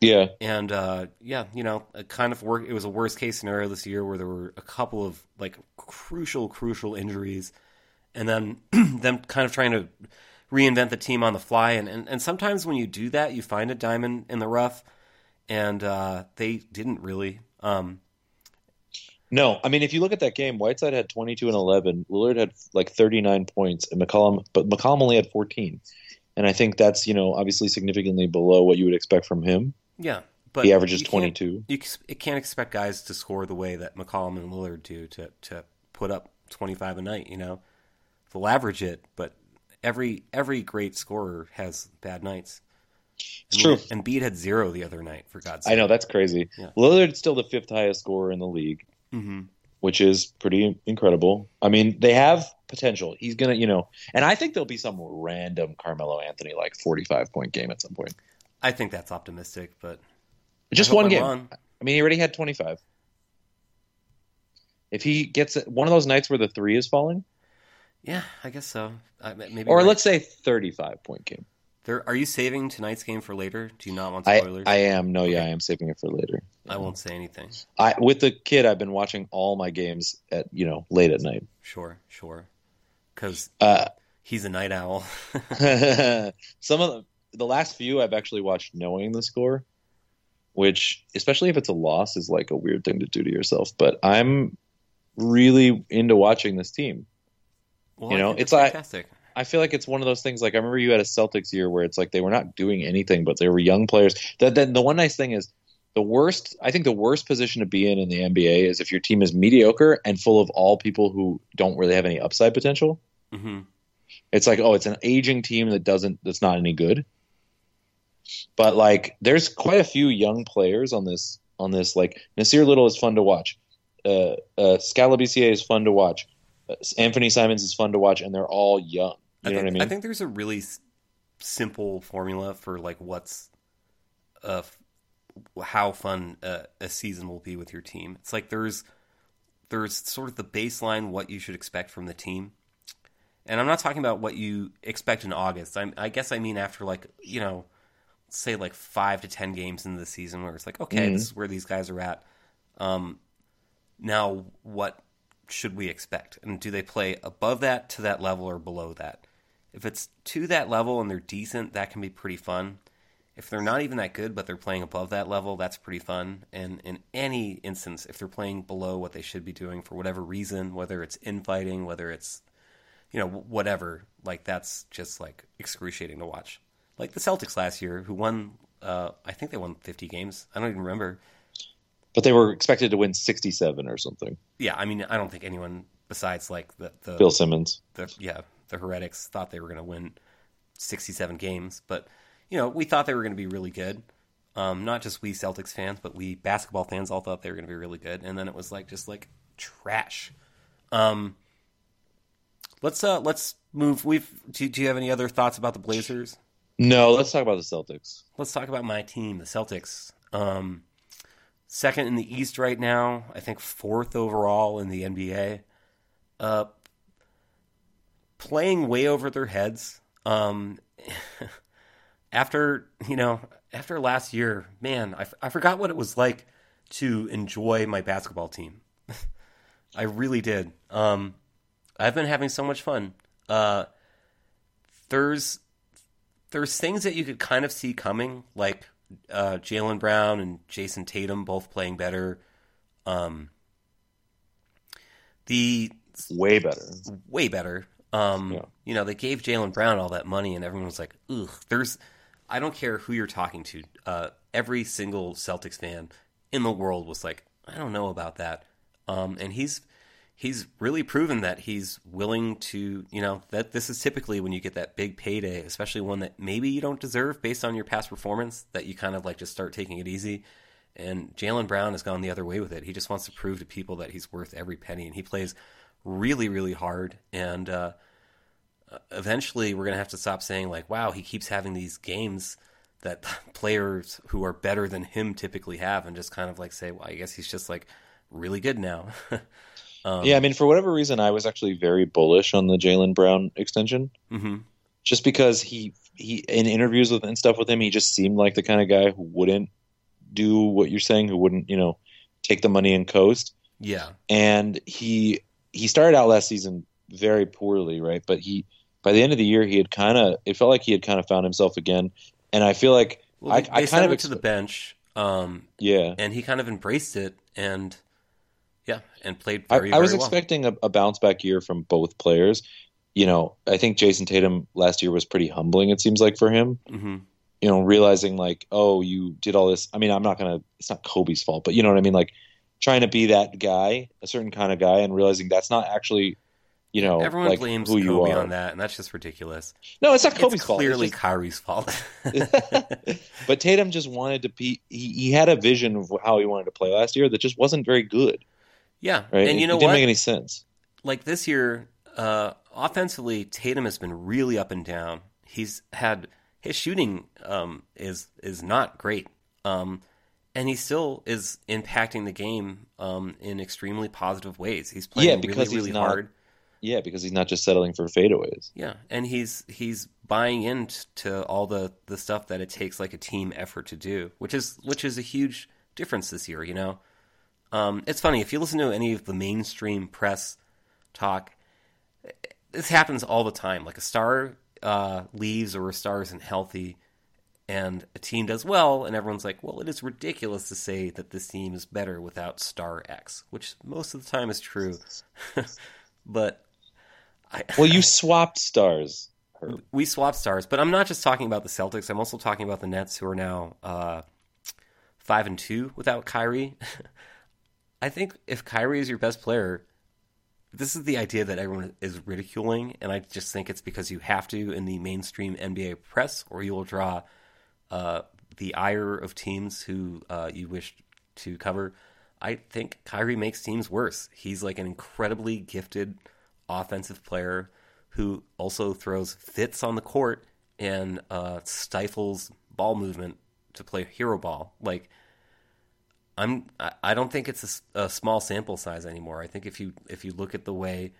Yeah, And uh, yeah, you know, it kind of work. It was a worst case scenario this year where there were a couple of like crucial, crucial injuries, and then them kind of trying to reinvent the team on the fly. And, and and sometimes when you do that, you find a diamond in the rough, and uh, they didn't really. Um, no, I mean, if you look at that game, Whiteside had 22 and 11. Lillard had like 39 points, and McCollum, but McCollum only had 14. And I think that's you know obviously significantly below what you would expect from him. yeah, but He averages you 22. You can't expect guys to score the way that McCollum and Lillard do to to put up twenty five a night. You know, they'll average it, but every every great scorer has bad nights. It's true. And Embiid had zero the other night. For God's sake, I know that's crazy. Yeah. Lillard's still the fifth highest scorer in the league. Hmm which is pretty incredible. I mean, they have potential. He's gonna, you know, and I think there'll be some random Carmelo Anthony like forty-five point game at some point. I think that's optimistic, but Just one I'm game. I mean, he already had twenty-five. If he gets it, one of those nights where the three is falling, Yeah, I guess so. I, maybe. or right. let's say thirty-five point game. There, are you saving tonight's game for later? Do you not want I, spoilers? I am no, yeah, I am saving it for later. I won't say anything. I with the kid, I've been watching all my games at you know late at night. Sure, sure. Because Uh, he's a night owl. some of the, the last few I've actually watched knowing the score, which especially if it's a loss is like a weird thing to do to yourself. But I'm really into watching this team. well, You know, it's like- fantastic. I feel like it's one of those things. Like I remember you had a Celtics year where it's like they were not doing anything, but they were young players. That then the one nice thing is the worst. I think the worst position to be in in the NBA is if your team is mediocre and full of all people who don't really have any upside potential. hmm It's like, oh, it's an aging team that doesn't that's not any good. But like there's quite a few young players on this on this like Nassir Little is fun to watch. Uh uh Skal Labissière is fun to watch. Uh, Anfernee Simons is fun to watch and they're all young. You I know think, what I mean? think there's a really s- simple formula for like what's uh f- how fun uh, a season will be with your team. It's like there's there's sort of the baseline what you should expect from the team. And I'm not talking about what you expect in August. I'm, I guess I mean after like, you know, say like 5 to 10 games into the season where it's like, okay, Mhm. this is where these guys are at. Um now what should we expect? And do they play above that to that level or below that? If it's to that level and they're decent, that can be pretty fun. If they're not even that good, but they're playing above that level, that's pretty fun. And in any instance, if they're playing below what they should be doing for whatever reason, whether it's infighting, whether it's, you know, whatever, like that's just like excruciating to watch. Like the Celtics last year, who won, uh, I think they won 50 games. I don't even remember. but they were expected to win 67 or something. Yeah, I mean, I don't think anyone besides like the, the Bill Simmons. the yeah the heretics thought they were going to win 67 games but you know we thought they were going to be really good. Um, not just we celtics fans but we basketball fans all thought they were going to be really good and then it was like just like trash. Um, let's uh let's move we've do, do you have any other thoughts about the blazers? No, let's talk about the Celtics. let's talk about my team the celtics. Um, second in the east right now i think fourth overall in the nba uh, playing way over their heads. Um, after you know, after last year, man, I, f- I forgot what it was like to enjoy my basketball team. I really did. Um, I've been having so much fun. Uh, there's there's things that you could kind of see coming, like uh, Jaylen Brown and Jayson Tatum both playing better. Um, the Way better. way better. Um, Yeah. You know, they gave Jaylen Brown all that money, and everyone was like, "Ugh." There's, I don't care who you're talking to. Uh, every single Celtics fan in the world was like, "I don't know about that." Um, and he's he's really proven that he's willing to, you know, that this is typically when you get that big payday, especially one that maybe you don't deserve based on your past performance, that you kind of like just start taking it easy. And Jaylen Brown has gone the other way with it. He just wants to prove to people that he's worth every penny, and he plays really, really hard. And uh, eventually, we're gonna have to stop saying like, "Wow, he keeps having these games that players who are better than him typically have," and just kind of like say, "Well, I guess he's just like really good now." um, yeah, I mean, for whatever reason, I was actually very bullish on the Jaylen Brown extension, hmm just because he he in interviews with and stuff with him, he just seemed like the kind of guy who wouldn't do what you're saying, who wouldn't you know take the money and coast. yeah, and he he started out last season very poorly, right? But he by the end of the year he had kind of it felt like he had kind of found himself again, and I feel like well, I, they, I they kind of him to the bench, um, yeah. and he kind of embraced it, and yeah, and played I, very, I was very well. expecting a, a bounce back year from both players. You know, I think Jayson Tatum last year was pretty humbling. It seems like for him, hmm you know, realizing like, oh, you did all this. I mean, I'm not gonna. It's not Kobe's fault, but you know what I mean. Like trying to be that guy, a certain kind of guy, and realizing that's not actually, you know, Everyone like blames who you Kobe are. on that, and that's just ridiculous. No, it's not Kobe's it's fault. clearly It's just- Kyrie's fault. but Tatum just wanted to be. He, he had a vision of how he wanted to play last year that just wasn't very good. yeah, Right? and you it, know it didn't what? make any sense. like this year, uh, offensively, Tatum has been really up and down. He's had his shooting um, is is not great, um, and he still is impacting the game um, in extremely positive ways. He's playing Yeah, because really, he's really not- hard. Yeah, because he's not just settling for fadeaways. Yeah, and he's he's buying into all the the stuff that it takes like a team effort to do, which is which is a huge difference this year. You know, um, it's funny if you listen to any of the mainstream press talk. This happens all the time. Like a star uh, leaves or a star isn't healthy, and a team does well, and everyone's like, "Well, it is ridiculous to say that this team is better without star X," which most of the time is true. but I, Well, you swapped stars. Herb. we swap stars, but I'm not just talking about the Celtics. I'm also talking about the Nets, who are now uh, five and two without Kyrie. I think if Kyrie is your best player, this is the idea that everyone is ridiculing, and I just think it's because you have to in the mainstream NBA press, or you will draw uh, the ire of teams who uh, you wish to cover. I think Kyrie makes teams worse. He's like an incredibly gifted offensive player who also throws fits on the court and uh, stifles ball movement to play hero ball. Like I'm, I- don't think it's a small sample size anymore. I think if you if you look at the way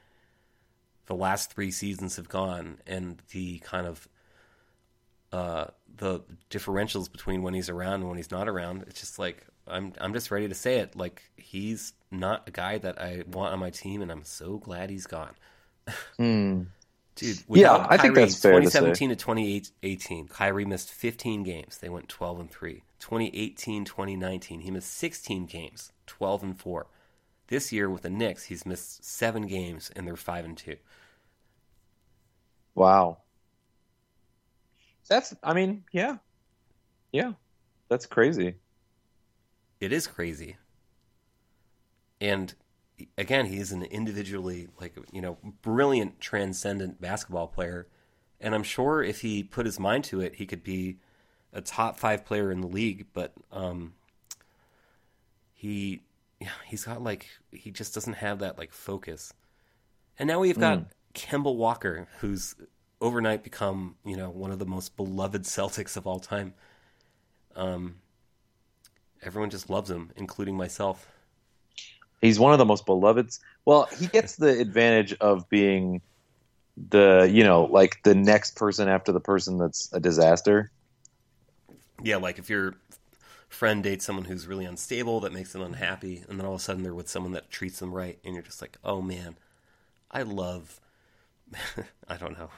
the last three seasons have gone and the kind of uh, the differentials between when he's around and when he's not around, it's just like I'm I'm just ready to say it. Like he's not a guy that I want on my team, and I'm so glad he's gone. Dude, Hmm. Yeah, without I think that's fair to say. 2017 to 2018, Kyrie missed 15 games. They went 12 and 3. 2018, 2019, he missed 16 games, 12 and 4. This year with the Knicks, he's missed 7 games and they're 5 and 2. Wow. That's. I mean, yeah, yeah, that's crazy. It is crazy. And again, he's an individually like, you know, brilliant transcendent basketball player. And I'm sure if he put his mind to it, he could be a top 5 player in the league, but um he yeah, he's got like he just doesn't have that like focus. And now we've got Kemba Walker, who's overnight become, you know, one of the most beloved Celtics of all time. Um everyone just loves him, including myself. He's one of the most beloved. Well, he gets the advantage of being the you know like the next person after the person that's a disaster. Yeah, like if your friend dates someone who's really unstable, that makes them unhappy, and then all of a sudden they're with someone that treats them right, and you're just like, oh man, I love. I don't know.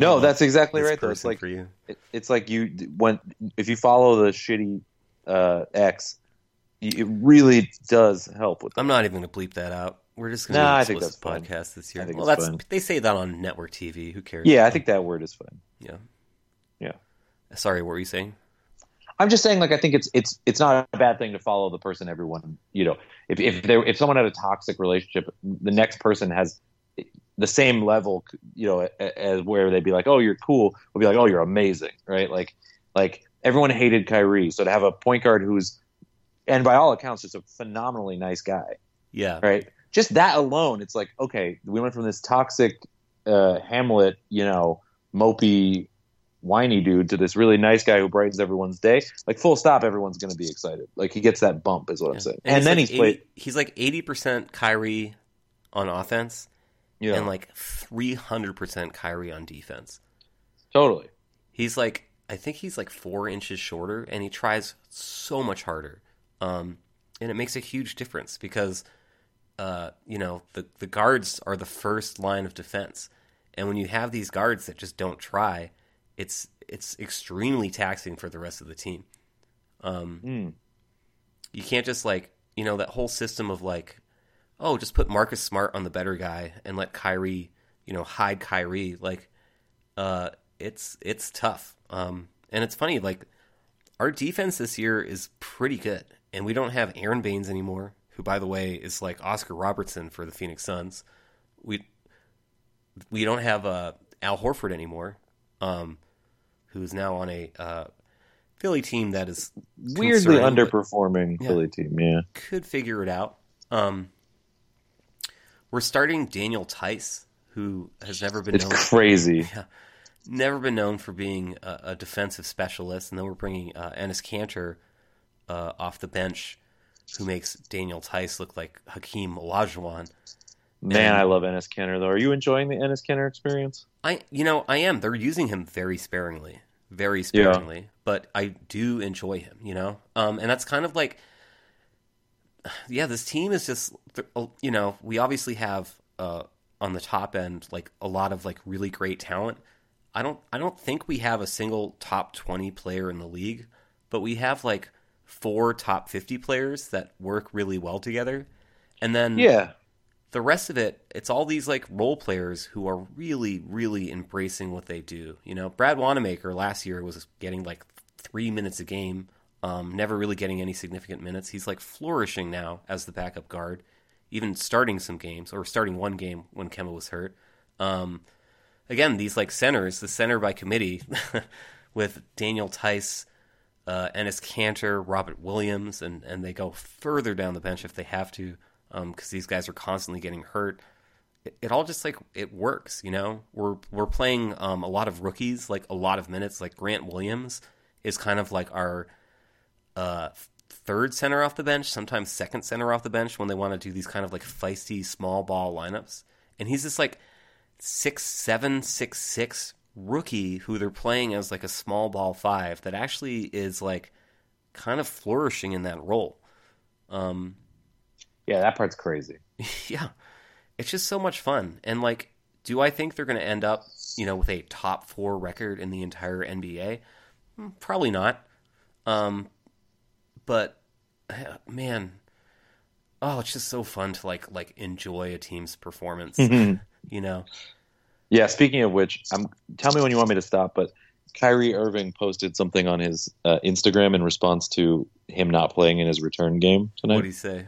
No, that's exactly right. Though. It's like for you. it- it's like you when if you follow the shitty uh, X, it really does help with. I'm not even going to bleep that out. We're just going to Nah, I think that's podcast this year. Well, that's fine. they say that on network TV. Who cares? Yeah, I think that word is fine. Yeah. Yeah. Sorry, what were you saying? I'm just saying, like, I think it's it's it's not a bad thing to follow the person. Everyone, you know, if if they if someone had a toxic relationship, the next person has the same level, you know, as where they'd be like, "Oh, you're cool," would be like, "Oh, you're amazing," right? Like, like everyone hated Kyrie, so to have a point guard who's, and by all accounts, just a phenomenally nice guy, Yeah. right? Just that alone, it's like, okay, we went from this toxic uh, Hamlet, you know, mopey, whiny dude to this really nice guy who brightens everyone's day. Like, full stop, everyone's going to be excited. Like, he gets that bump, is what I'm saying. And, he's then like he's played, he's like 80% Kyrie on offense yeah, and like 300% Kyrie on defense. totally. He's like, I think he's like four inches shorter, and he tries so much harder. Um, and it makes a huge difference because, uh, you know, the the guards are the first line of defense, and when you have these guards that just don't try, it's it's extremely taxing for the rest of the team. Um, Mm. you can't just like you know that whole system of like, oh, just put Marcus Smart on the better guy and let Kyrie, you know, hide Kyrie. Like, uh, it's it's tough. Um, and it's funny, like our defense this year is pretty good, and we don't have Aron Baynes anymore, who, by the way, is like Oscar Robertson for the Phoenix Suns. We we don't have uh, Al Horford anymore, um, who's now on a uh, Philly team that is Weirdly underperforming Yeah. Philly team, yeah. could figure it out. Um, we're starting Daniel Theis, who has never been It's known crazy. never been known for being a, a defensive specialist, and then we're bringing uh, Enes Kanter uh, off the bench, who makes Daniel Theis look like Hakeem Olajuwon. Man, And- I love Enes Kanter, though. Are you enjoying the Enes Kanter experience? I, you know, I am. They're using him very sparingly, very sparingly, but I do enjoy him. You know, um, and that's kind of like, yeah, this team is just, you know, we obviously have uh, on the top end like a lot of like really great talent. I don't, I don't think we have a single top twenty player in the league, but we have like four top fifty players that work really well together, and then Yeah. the rest of it, it's all these like role players who are really, really embracing what they do. You know, Brad Wanamaker last year was getting like three minutes a game, um, never really getting any significant minutes. He's like flourishing now as the backup guard, even starting some games or starting one game when Kemba was hurt. Um, again, these like centers, the center by committee with Daniel Theis, uh, Enes Kanter, Robert Williams, and, and they go further down the bench if they have to because these guys are constantly getting hurt. It, it all just like it works, you know. We're we're playing um, a lot of rookies, like a lot of minutes. Like Grant Williams is kind of like our uh, third center off the bench, sometimes second center off the bench when they want to do these kind of like feisty small ball lineups. And he's this like six seven six six rookie who they're playing as like a small ball five that actually is like kind of flourishing in that role. Um, Yeah, that part's crazy. yeah, it's just so much fun. And like, do I think they're going to end up, you know, with a top four record in the entire NBA? Hmm, Probably not. Um, but man, oh, it's just so fun to like like enjoy a team's performance. you know, Yeah, speaking of which, um, tell me when you want me to stop, but Kyrie Irving posted something on his uh, Instagram in response to him not playing in his return game tonight. what do you say?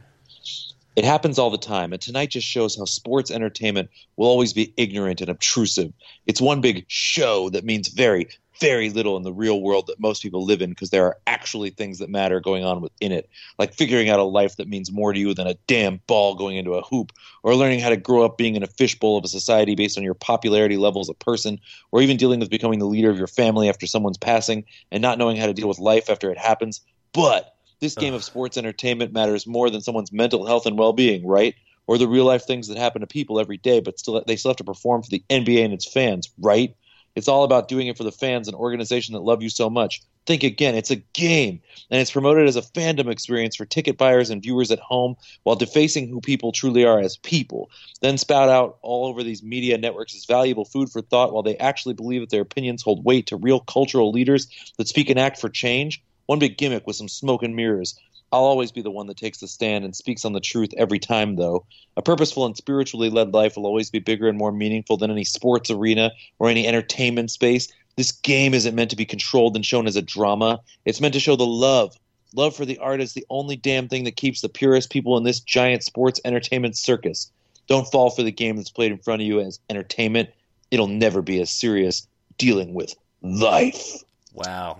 It happens all the time, and tonight just shows how sports entertainment will always be ignorant and obtrusive. It's one big show that means very, very little in the real world that most people live in because there are actually things that matter going on within it, like figuring out a life that means more to you than a damn ball going into a hoop, or learning how to grow up being in a fishbowl of a society based on your popularity level as a person, or even dealing with becoming the leader of your family after someone's passing and not knowing how to deal with life after it happens. But this game of sports entertainment matters more than someone's mental health and well-being, right? Or the real life things that happen to people every day, but still they still have to perform for the NBA and its fans, right? It's all about doing it for the fans and organization that love you so much. Think again, it's a game, and it's promoted as a fandom experience for ticket buyers and viewers at home while defacing who people truly are as people. Then spout out all over these media networks as valuable food for thought while they actually believe that their opinions hold weight to real cultural leaders that speak and act for change. One big gimmick with some smoke and mirrors. I'll always be the one that takes the stand and speaks on the truth every time, though. A purposeful and spiritually led life will always be bigger and more meaningful than any sports arena or any entertainment space. This game isn't meant to be controlled and shown as a drama. It's meant to show the love. Love for the art is the only damn thing that keeps the purest people in this giant sports entertainment circus. Don't fall for the game that's played in front of you as entertainment. It'll never be as serious dealing with life. Wow.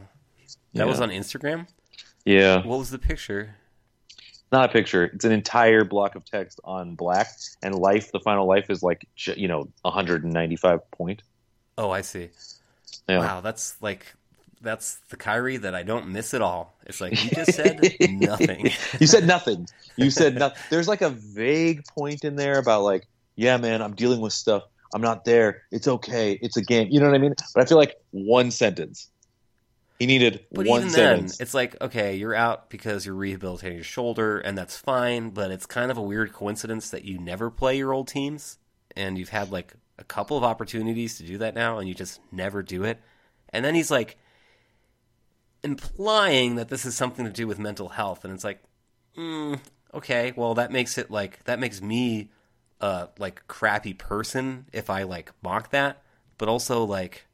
That Yeah. was on Instagram? Yeah. What was the picture? not a picture. It's an entire block of text on black, and life, the final life, is like you know 195 point. Oh, I see. Yeah. Wow, that's like that's the Kyrie that I don't miss at all. It's like you just said nothing. you said nothing. You said nothing. There's like a vague point in there about like, yeah, man, I'm dealing with stuff. I'm not there. It's okay. It's a game. You know what I mean? But I feel like one sentence. He needed But one even sentence. then, it's like okay, you're out because you're rehabilitating your shoulder, and that's fine. But it's kind of a weird coincidence that you never play your old teams, and you've had like a couple of opportunities to do that now, and you just never do it. And then he's like implying that this is something to do with mental health, and it's like, mm, okay, well that makes it like that makes me a like crappy person if I like mock that, but also like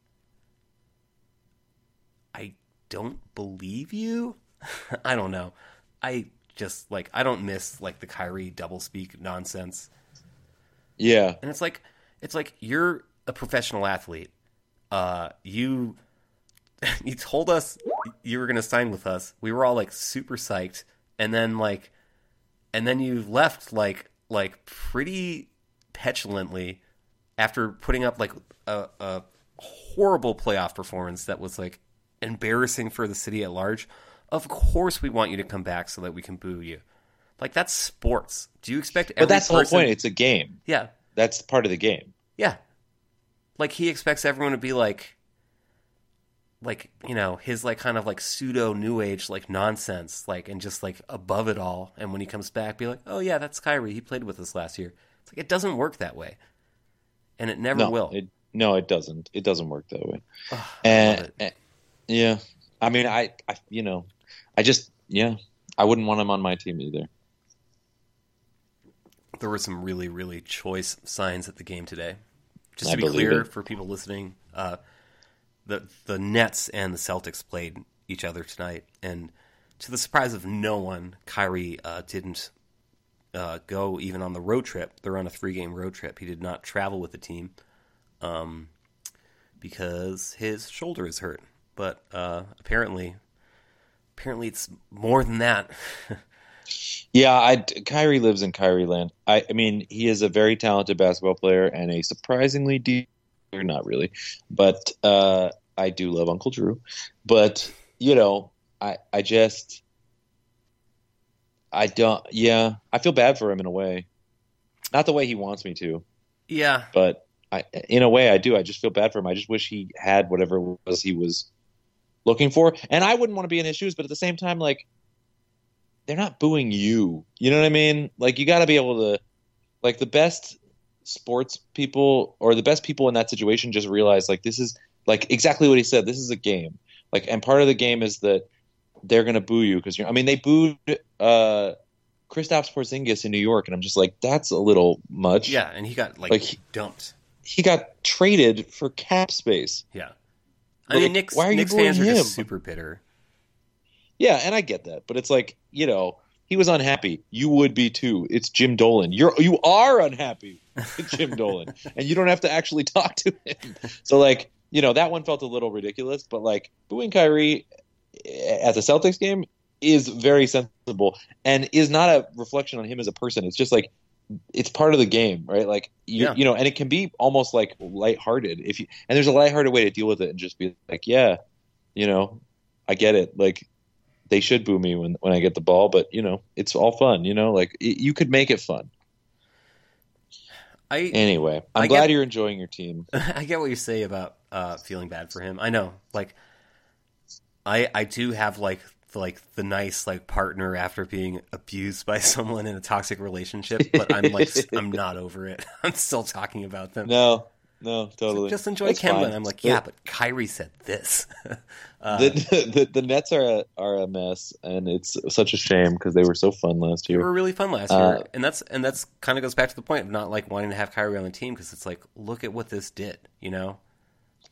don't believe you. I don't know. I just like I don't miss like the Kyrie doublespeak nonsense. yeah. And it's like it's like you're a professional athlete. Uh you you told us you were going to sign with us. We were all like super psyched and then like and then you left like like pretty petulantly after putting up like a, a horrible playoff performance that was like embarrassing for the city at large. Of course, we want you to come back so that we can boo you. Like that's sports. Do you expect? Every But that's the whole point. It's a game. Yeah, That's part of the game. yeah. Like he expects everyone to be like, like you know, his like kind of like pseudo new age like nonsense, like and just like above it all. And when he comes back, be like, oh yeah, that's Kyrie. He played with us last year. It's like it doesn't work that way, and it never no, will. It, no, it doesn't. It doesn't work that way. Ugh, I love it. and- yeah, I mean, I, I, you know, I just, yeah, I wouldn't want him on my team either. there were some really, really choice signs at the game today. Just I to be clear it. for people listening, uh, the the Nets and the Celtics played each other tonight, and to the surprise of no one, Kyrie uh, didn't uh, go even on the road trip. They're on a three game road trip. He did not travel with the team um, because his shoulder is hurt. But uh, apparently, apparently it's more than that. Yeah, I Kyrie lives in Kyrie land. I, I mean, he is a very talented basketball player and a surprisingly deep. Not really, but uh, I do love Uncle Drew. But you know, I, I just, I don't. Yeah, I feel bad for him in a way. Not the way he wants me to, yeah, but I, in a way, I do. I just feel bad for him. I just wish he had whatever it was he was looking for. And I wouldn't want to be in his shoes, but at the same time, like they're not booing you. You know what I mean? Like you got to be able to, like the best sports people or the best people in that situation just realize like this is like exactly what he said. This is a game. Like, and part of the game is that they're gonna boo you because you're. I mean, they booed uh Kristaps Porzingis in New York, and I'm just like, that's a little much. yeah, and he got like, Like, he- dumped. he got traded for cap space. Yeah. I Like, mean, Knicks, why are you Knicks fans are booing just him? super bitter. Yeah, and I get that, but it's like you know he was unhappy. You would be too. It's Jim Dolan. You're you are unhappy with Jim Dolan, and you don't have to actually talk to him. So like you know that one felt a little ridiculous, but like booing Kyrie eh, at the Celtics game is very sensible and is not a reflection on him as a person. It's just like it's part of the game, right? Like you, Yeah. you know, and it can be almost like lighthearted if you and there's a lighthearted way to deal with it and just be like, yeah, you know, I get it. Like they should boo me when when I get the ball, but you know, it's all fun. You know, like it, you could make it fun. I Anyway, I'm I glad get- you're enjoying your team. I get what you say about uh, feeling bad for him. I know, like, I I do have like like the nice like partner after being abused by someone in a toxic relationship, but I'm like I'm not over it. I'm still talking about them. No, no, totally. Just enjoy That's Kemba. fine. And I'm like, yeah, but Kyrie said this. uh, the, the the Nets are a, are a mess, and it's such a shame because they were so fun last year they were really fun last Uh, year, and that's and that's kind of goes back to the point of not like wanting to have Kyrie on the team because it's like, look at what this did, you know,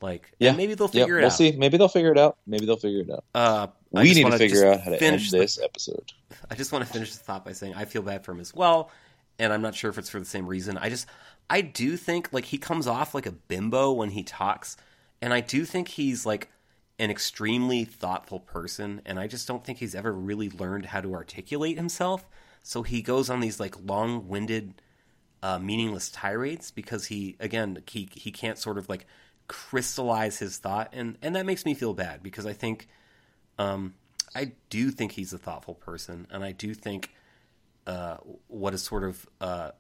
like Yeah. maybe they'll Yeah, figure it out. we'll out. see. Maybe they'll figure it out. Maybe they'll figure it out. Uh, we need to figure out how to end finish the- this episode. I just want to finish the thought by saying I feel bad for him as well, and I'm not sure if it's for the same reason. I just I do think like he comes off like a bimbo when he talks, and I do think he's like an extremely thoughtful person, and I just don't think he's ever really learned how to articulate himself. So he goes on these like long-winded, uh, meaningless tirades because he again he he can't sort of like crystallize his thought, and and that makes me feel bad because I think um, I do think he's a thoughtful person, and I do think uh, what is sort of uh,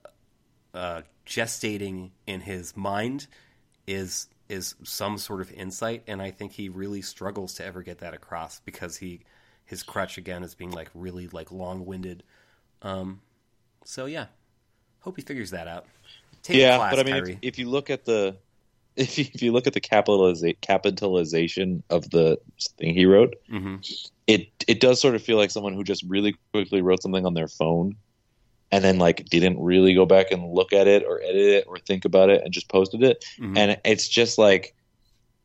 uh, gestating in his mind is is some sort of insight, and I think he really struggles to ever get that across because he his crutch again is being like really like long winded. Um, so yeah, hope he figures that out. Take yeah, class, but I mean, if, if you look at the if you, if you look at the capitaliza- capitalization of the thing he wrote, hmm it it does sort of feel like someone who just really quickly wrote something on their phone and then like didn't really go back and look at it or edit it or think about it and just posted it. Mhm. and it's just like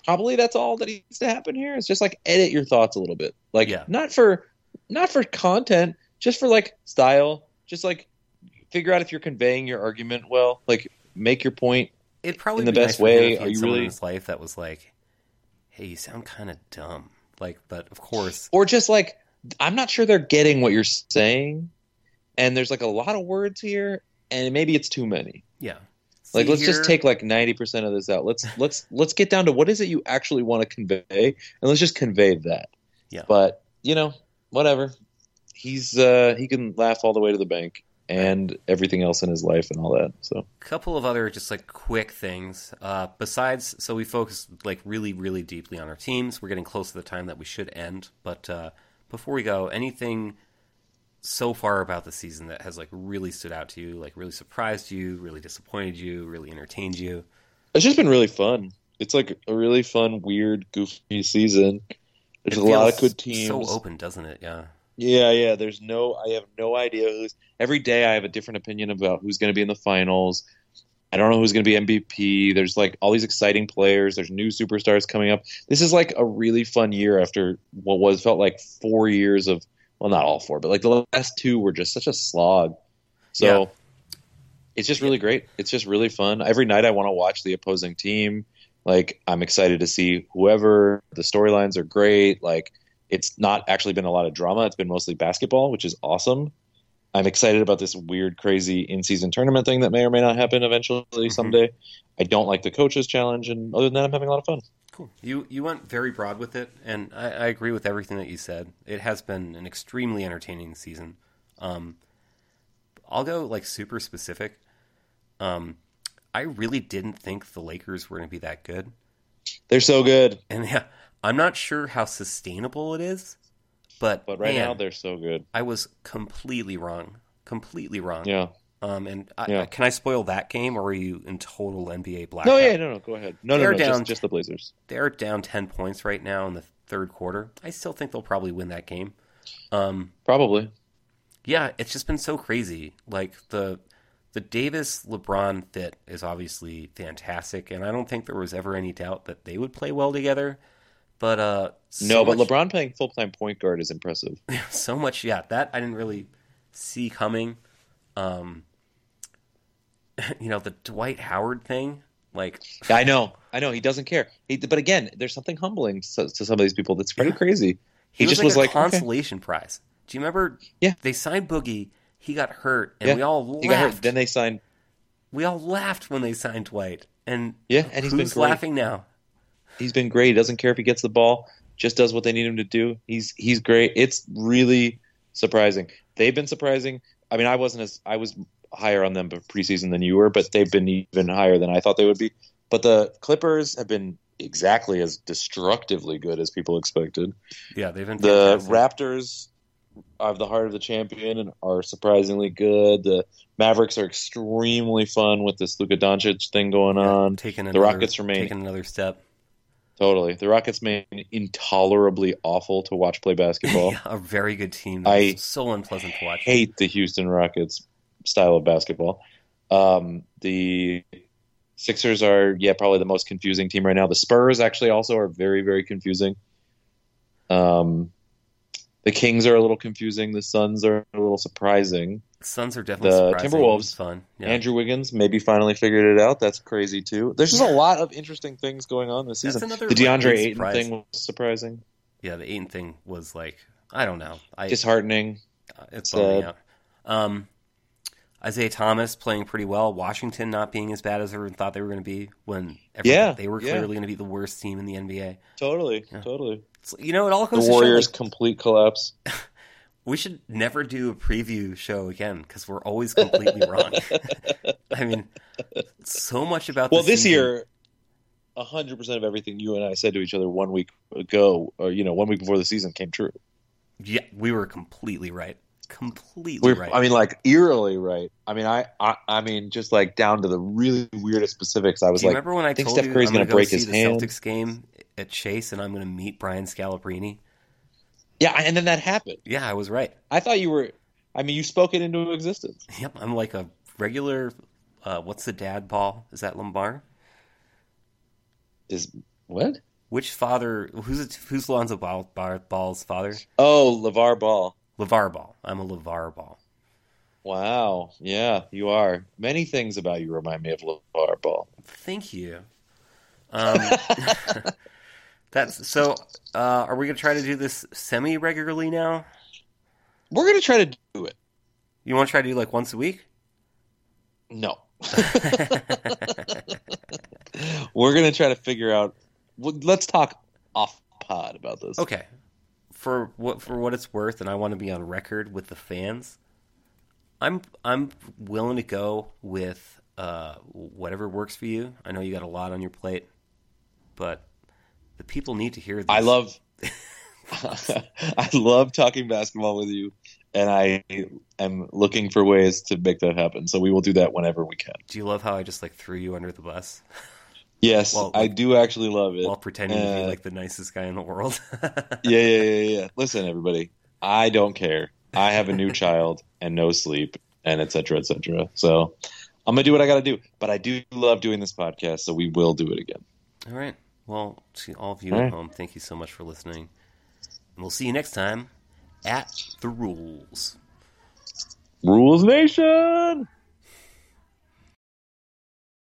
probably that's all that needs to happen here. It's just like edit your thoughts a little bit. Like Yeah. not for not for content just for like style. Just like figure out if you're conveying your argument well. Like make your point It'd probably in the be best nice way, are you really- in his life that was like, "Hey, you sound kind of dumb." Like, but of course, or just like i'm not sure they're getting what you're saying and there's like a lot of words here and maybe it's too many yeah. Like let's just take like ninety percent of this out. Let's let's let's get down to what is it you actually want to convey, and let's just convey that. Yeah. But you know, whatever. He's uh he can laugh all the way to the bank and everything else in his life and all that. So a couple of other just like quick things. Uh, besides, so we focus like really, really deeply on our teams. We're getting close to the time that we should end. But uh, before we go, anything so far about the season that has like really stood out to you, like really surprised you, really disappointed you, really entertained you? it's just been really fun. It's like a really fun, weird, goofy season. There's It a lot of good teams. So open, doesn't it? Yeah. Yeah, yeah. There's no. I have no idea who's. Every day I have a different opinion about who's going to be in the finals. I don't know who's going to be MVP. There's like all these exciting players. There's new superstars coming up. This is like a really fun year after what was felt like four years of. Well, not all four, but like the last two were just such a slog. So Yeah. it's just really great. It's just really fun. Every night I want to watch the opposing team. Like I'm excited to see whoever. The storylines are great. Like it's not actually been a lot of drama. It's been mostly basketball, which is awesome. I'm excited about this weird, crazy in-season tournament thing that may or may not happen eventually someday. I don't like the coaches challenge, and other than that, I'm having a lot of fun. Cool. You you went very broad with it, and I, I agree with everything that you said. It has been an extremely entertaining season. Um, I'll go like super specific. Um, I really didn't think the Lakers were going to be that good, They're so good, and yeah, I'm not sure how sustainable it is. But but right man, now they're so good. I was completely wrong, completely wrong. Yeah. Um, and I, Yeah. can I spoil that game, or are you in total NBA blackout? No, yeah, no, no. Go ahead. No, no, They're no. down- Just, just the Blazers. they're down 10 points right now in the third quarter. I still think they'll probably win that game. Um, Probably. yeah, it's just been so crazy. Like the the Davis LeBron fit is obviously fantastic, and I don't think there was ever any doubt that they would play well together. But uh, so no, but much- LeBron playing full time point guard is impressive. so much, yeah, that I didn't really see coming. Um, you know, the Dwight Howard thing, like I know, I know. He doesn't care. He, but again, there's something humbling to, to some of these people that's pretty Yeah. crazy. He, He was just like was a like, okay. consolation prize. Do you remember? Yeah. They signed Boogie. He got hurt, and Yeah. we all laughed. He got hurt. Then they signed. we all laughed when they signed Dwight. And Yeah, and he's been who's laughing now? He's been great. He doesn't care if he gets the ball. Just does what they need him to do. He's he's great. It's really surprising. They've been surprising. I mean, I wasn't as I was higher on them preseason than you were, but they've been even higher than I thought they would be. But the Clippers have been exactly as destructively good as people expected. Yeah, they've been The fantastic. Raptors are the heart of the champion and are surprisingly good. The Mavericks are extremely fun with this Luka Doncic thing going on. taking the another, Rockets remain- taking another step. Totally. The Rockets remain intolerably awful to watch play basketball. Yeah, a very good team. I so unpleasant to watch. hate the Houston Rockets style of basketball. Um, the Sixers are, yeah, probably the most confusing team right now. The Spurs actually also are very, very confusing. Um, the Kings are a little confusing. The Suns are a little surprising. Suns are definitely The surprising. Timberwolves- It's fun. Yeah. Andrew Wiggins maybe finally figured it out. That's crazy too. There's just a lot of interesting things going on this That's season. The DeAndre Ayton surprise. thing was surprising, yeah, the Ayton thing was like I don't know. I disheartening. it's sad. bumming out. Um, Isaiah Thomas playing pretty well. Washington not being as bad as everyone thought they were going to be when Yeah, they were yeah. clearly going to be the worst team in the NBA. Totally, Yeah. totally. It's, you know, it all The goes to show, Warriors' like, complete collapse. we should never do a preview show again because we're always completely wrong. I mean, so much about Well, the this season- year, hundred percent of everything you and I said to each other one week ago, or you know, one week before the season came true. Yeah, we were completely right. Completely We're, right. I mean, like eerily right. I mean, I, I, I mean, just like down to the really weirdest specifics. I was like, remember when I think told Steph Curry's gonna go break his the hand? Celtics game at Chase and I'm going to meet Brian Scalabrine? yeah, and then that happened. Yeah, I was right. I thought you were. I mean, you spoke it into existence. Yep, I'm like a regular. Uh, what's the dad ball? Is that Lombard? Is what? Which father? Who's it, who's Lonzo Ball, Ball's father? Oh, LaVar Ball. LaVar Ball. I'm a LaVar Ball. Wow. Yeah, you are. Many things about you remind me of LaVar Ball. Thank you. Um, that's so. Uh, are we gonna try to do this semi regularly now? We're going to try to do it. You want to try to do like once a week? No. We're going to try to figure out. Let's talk off pod about this. Okay. For what for what it's worth, and I want to be on record with the fans. I'm I'm willing to go with uh, whatever works for you. I know you got a lot on your plate, but the people need to hear this. I love. I love talking basketball with you, and I am looking for ways to make that happen. So we will do that whenever we can. Do you love how I just like threw you under the bus Yes, Well, I like- do actually love it. while pretending to be Uh, like the nicest guy in the world? yeah, yeah, yeah, yeah. Listen, everybody, I don't care. I have a new child and no sleep, and et cetera, et cetera. So I'm gonna do what I got to do. But I do love doing this podcast, so we will do it again. All right. Well, to all of you All at right. home, thank you so much for listening. And we'll see you next time at the rules. Rules Nation.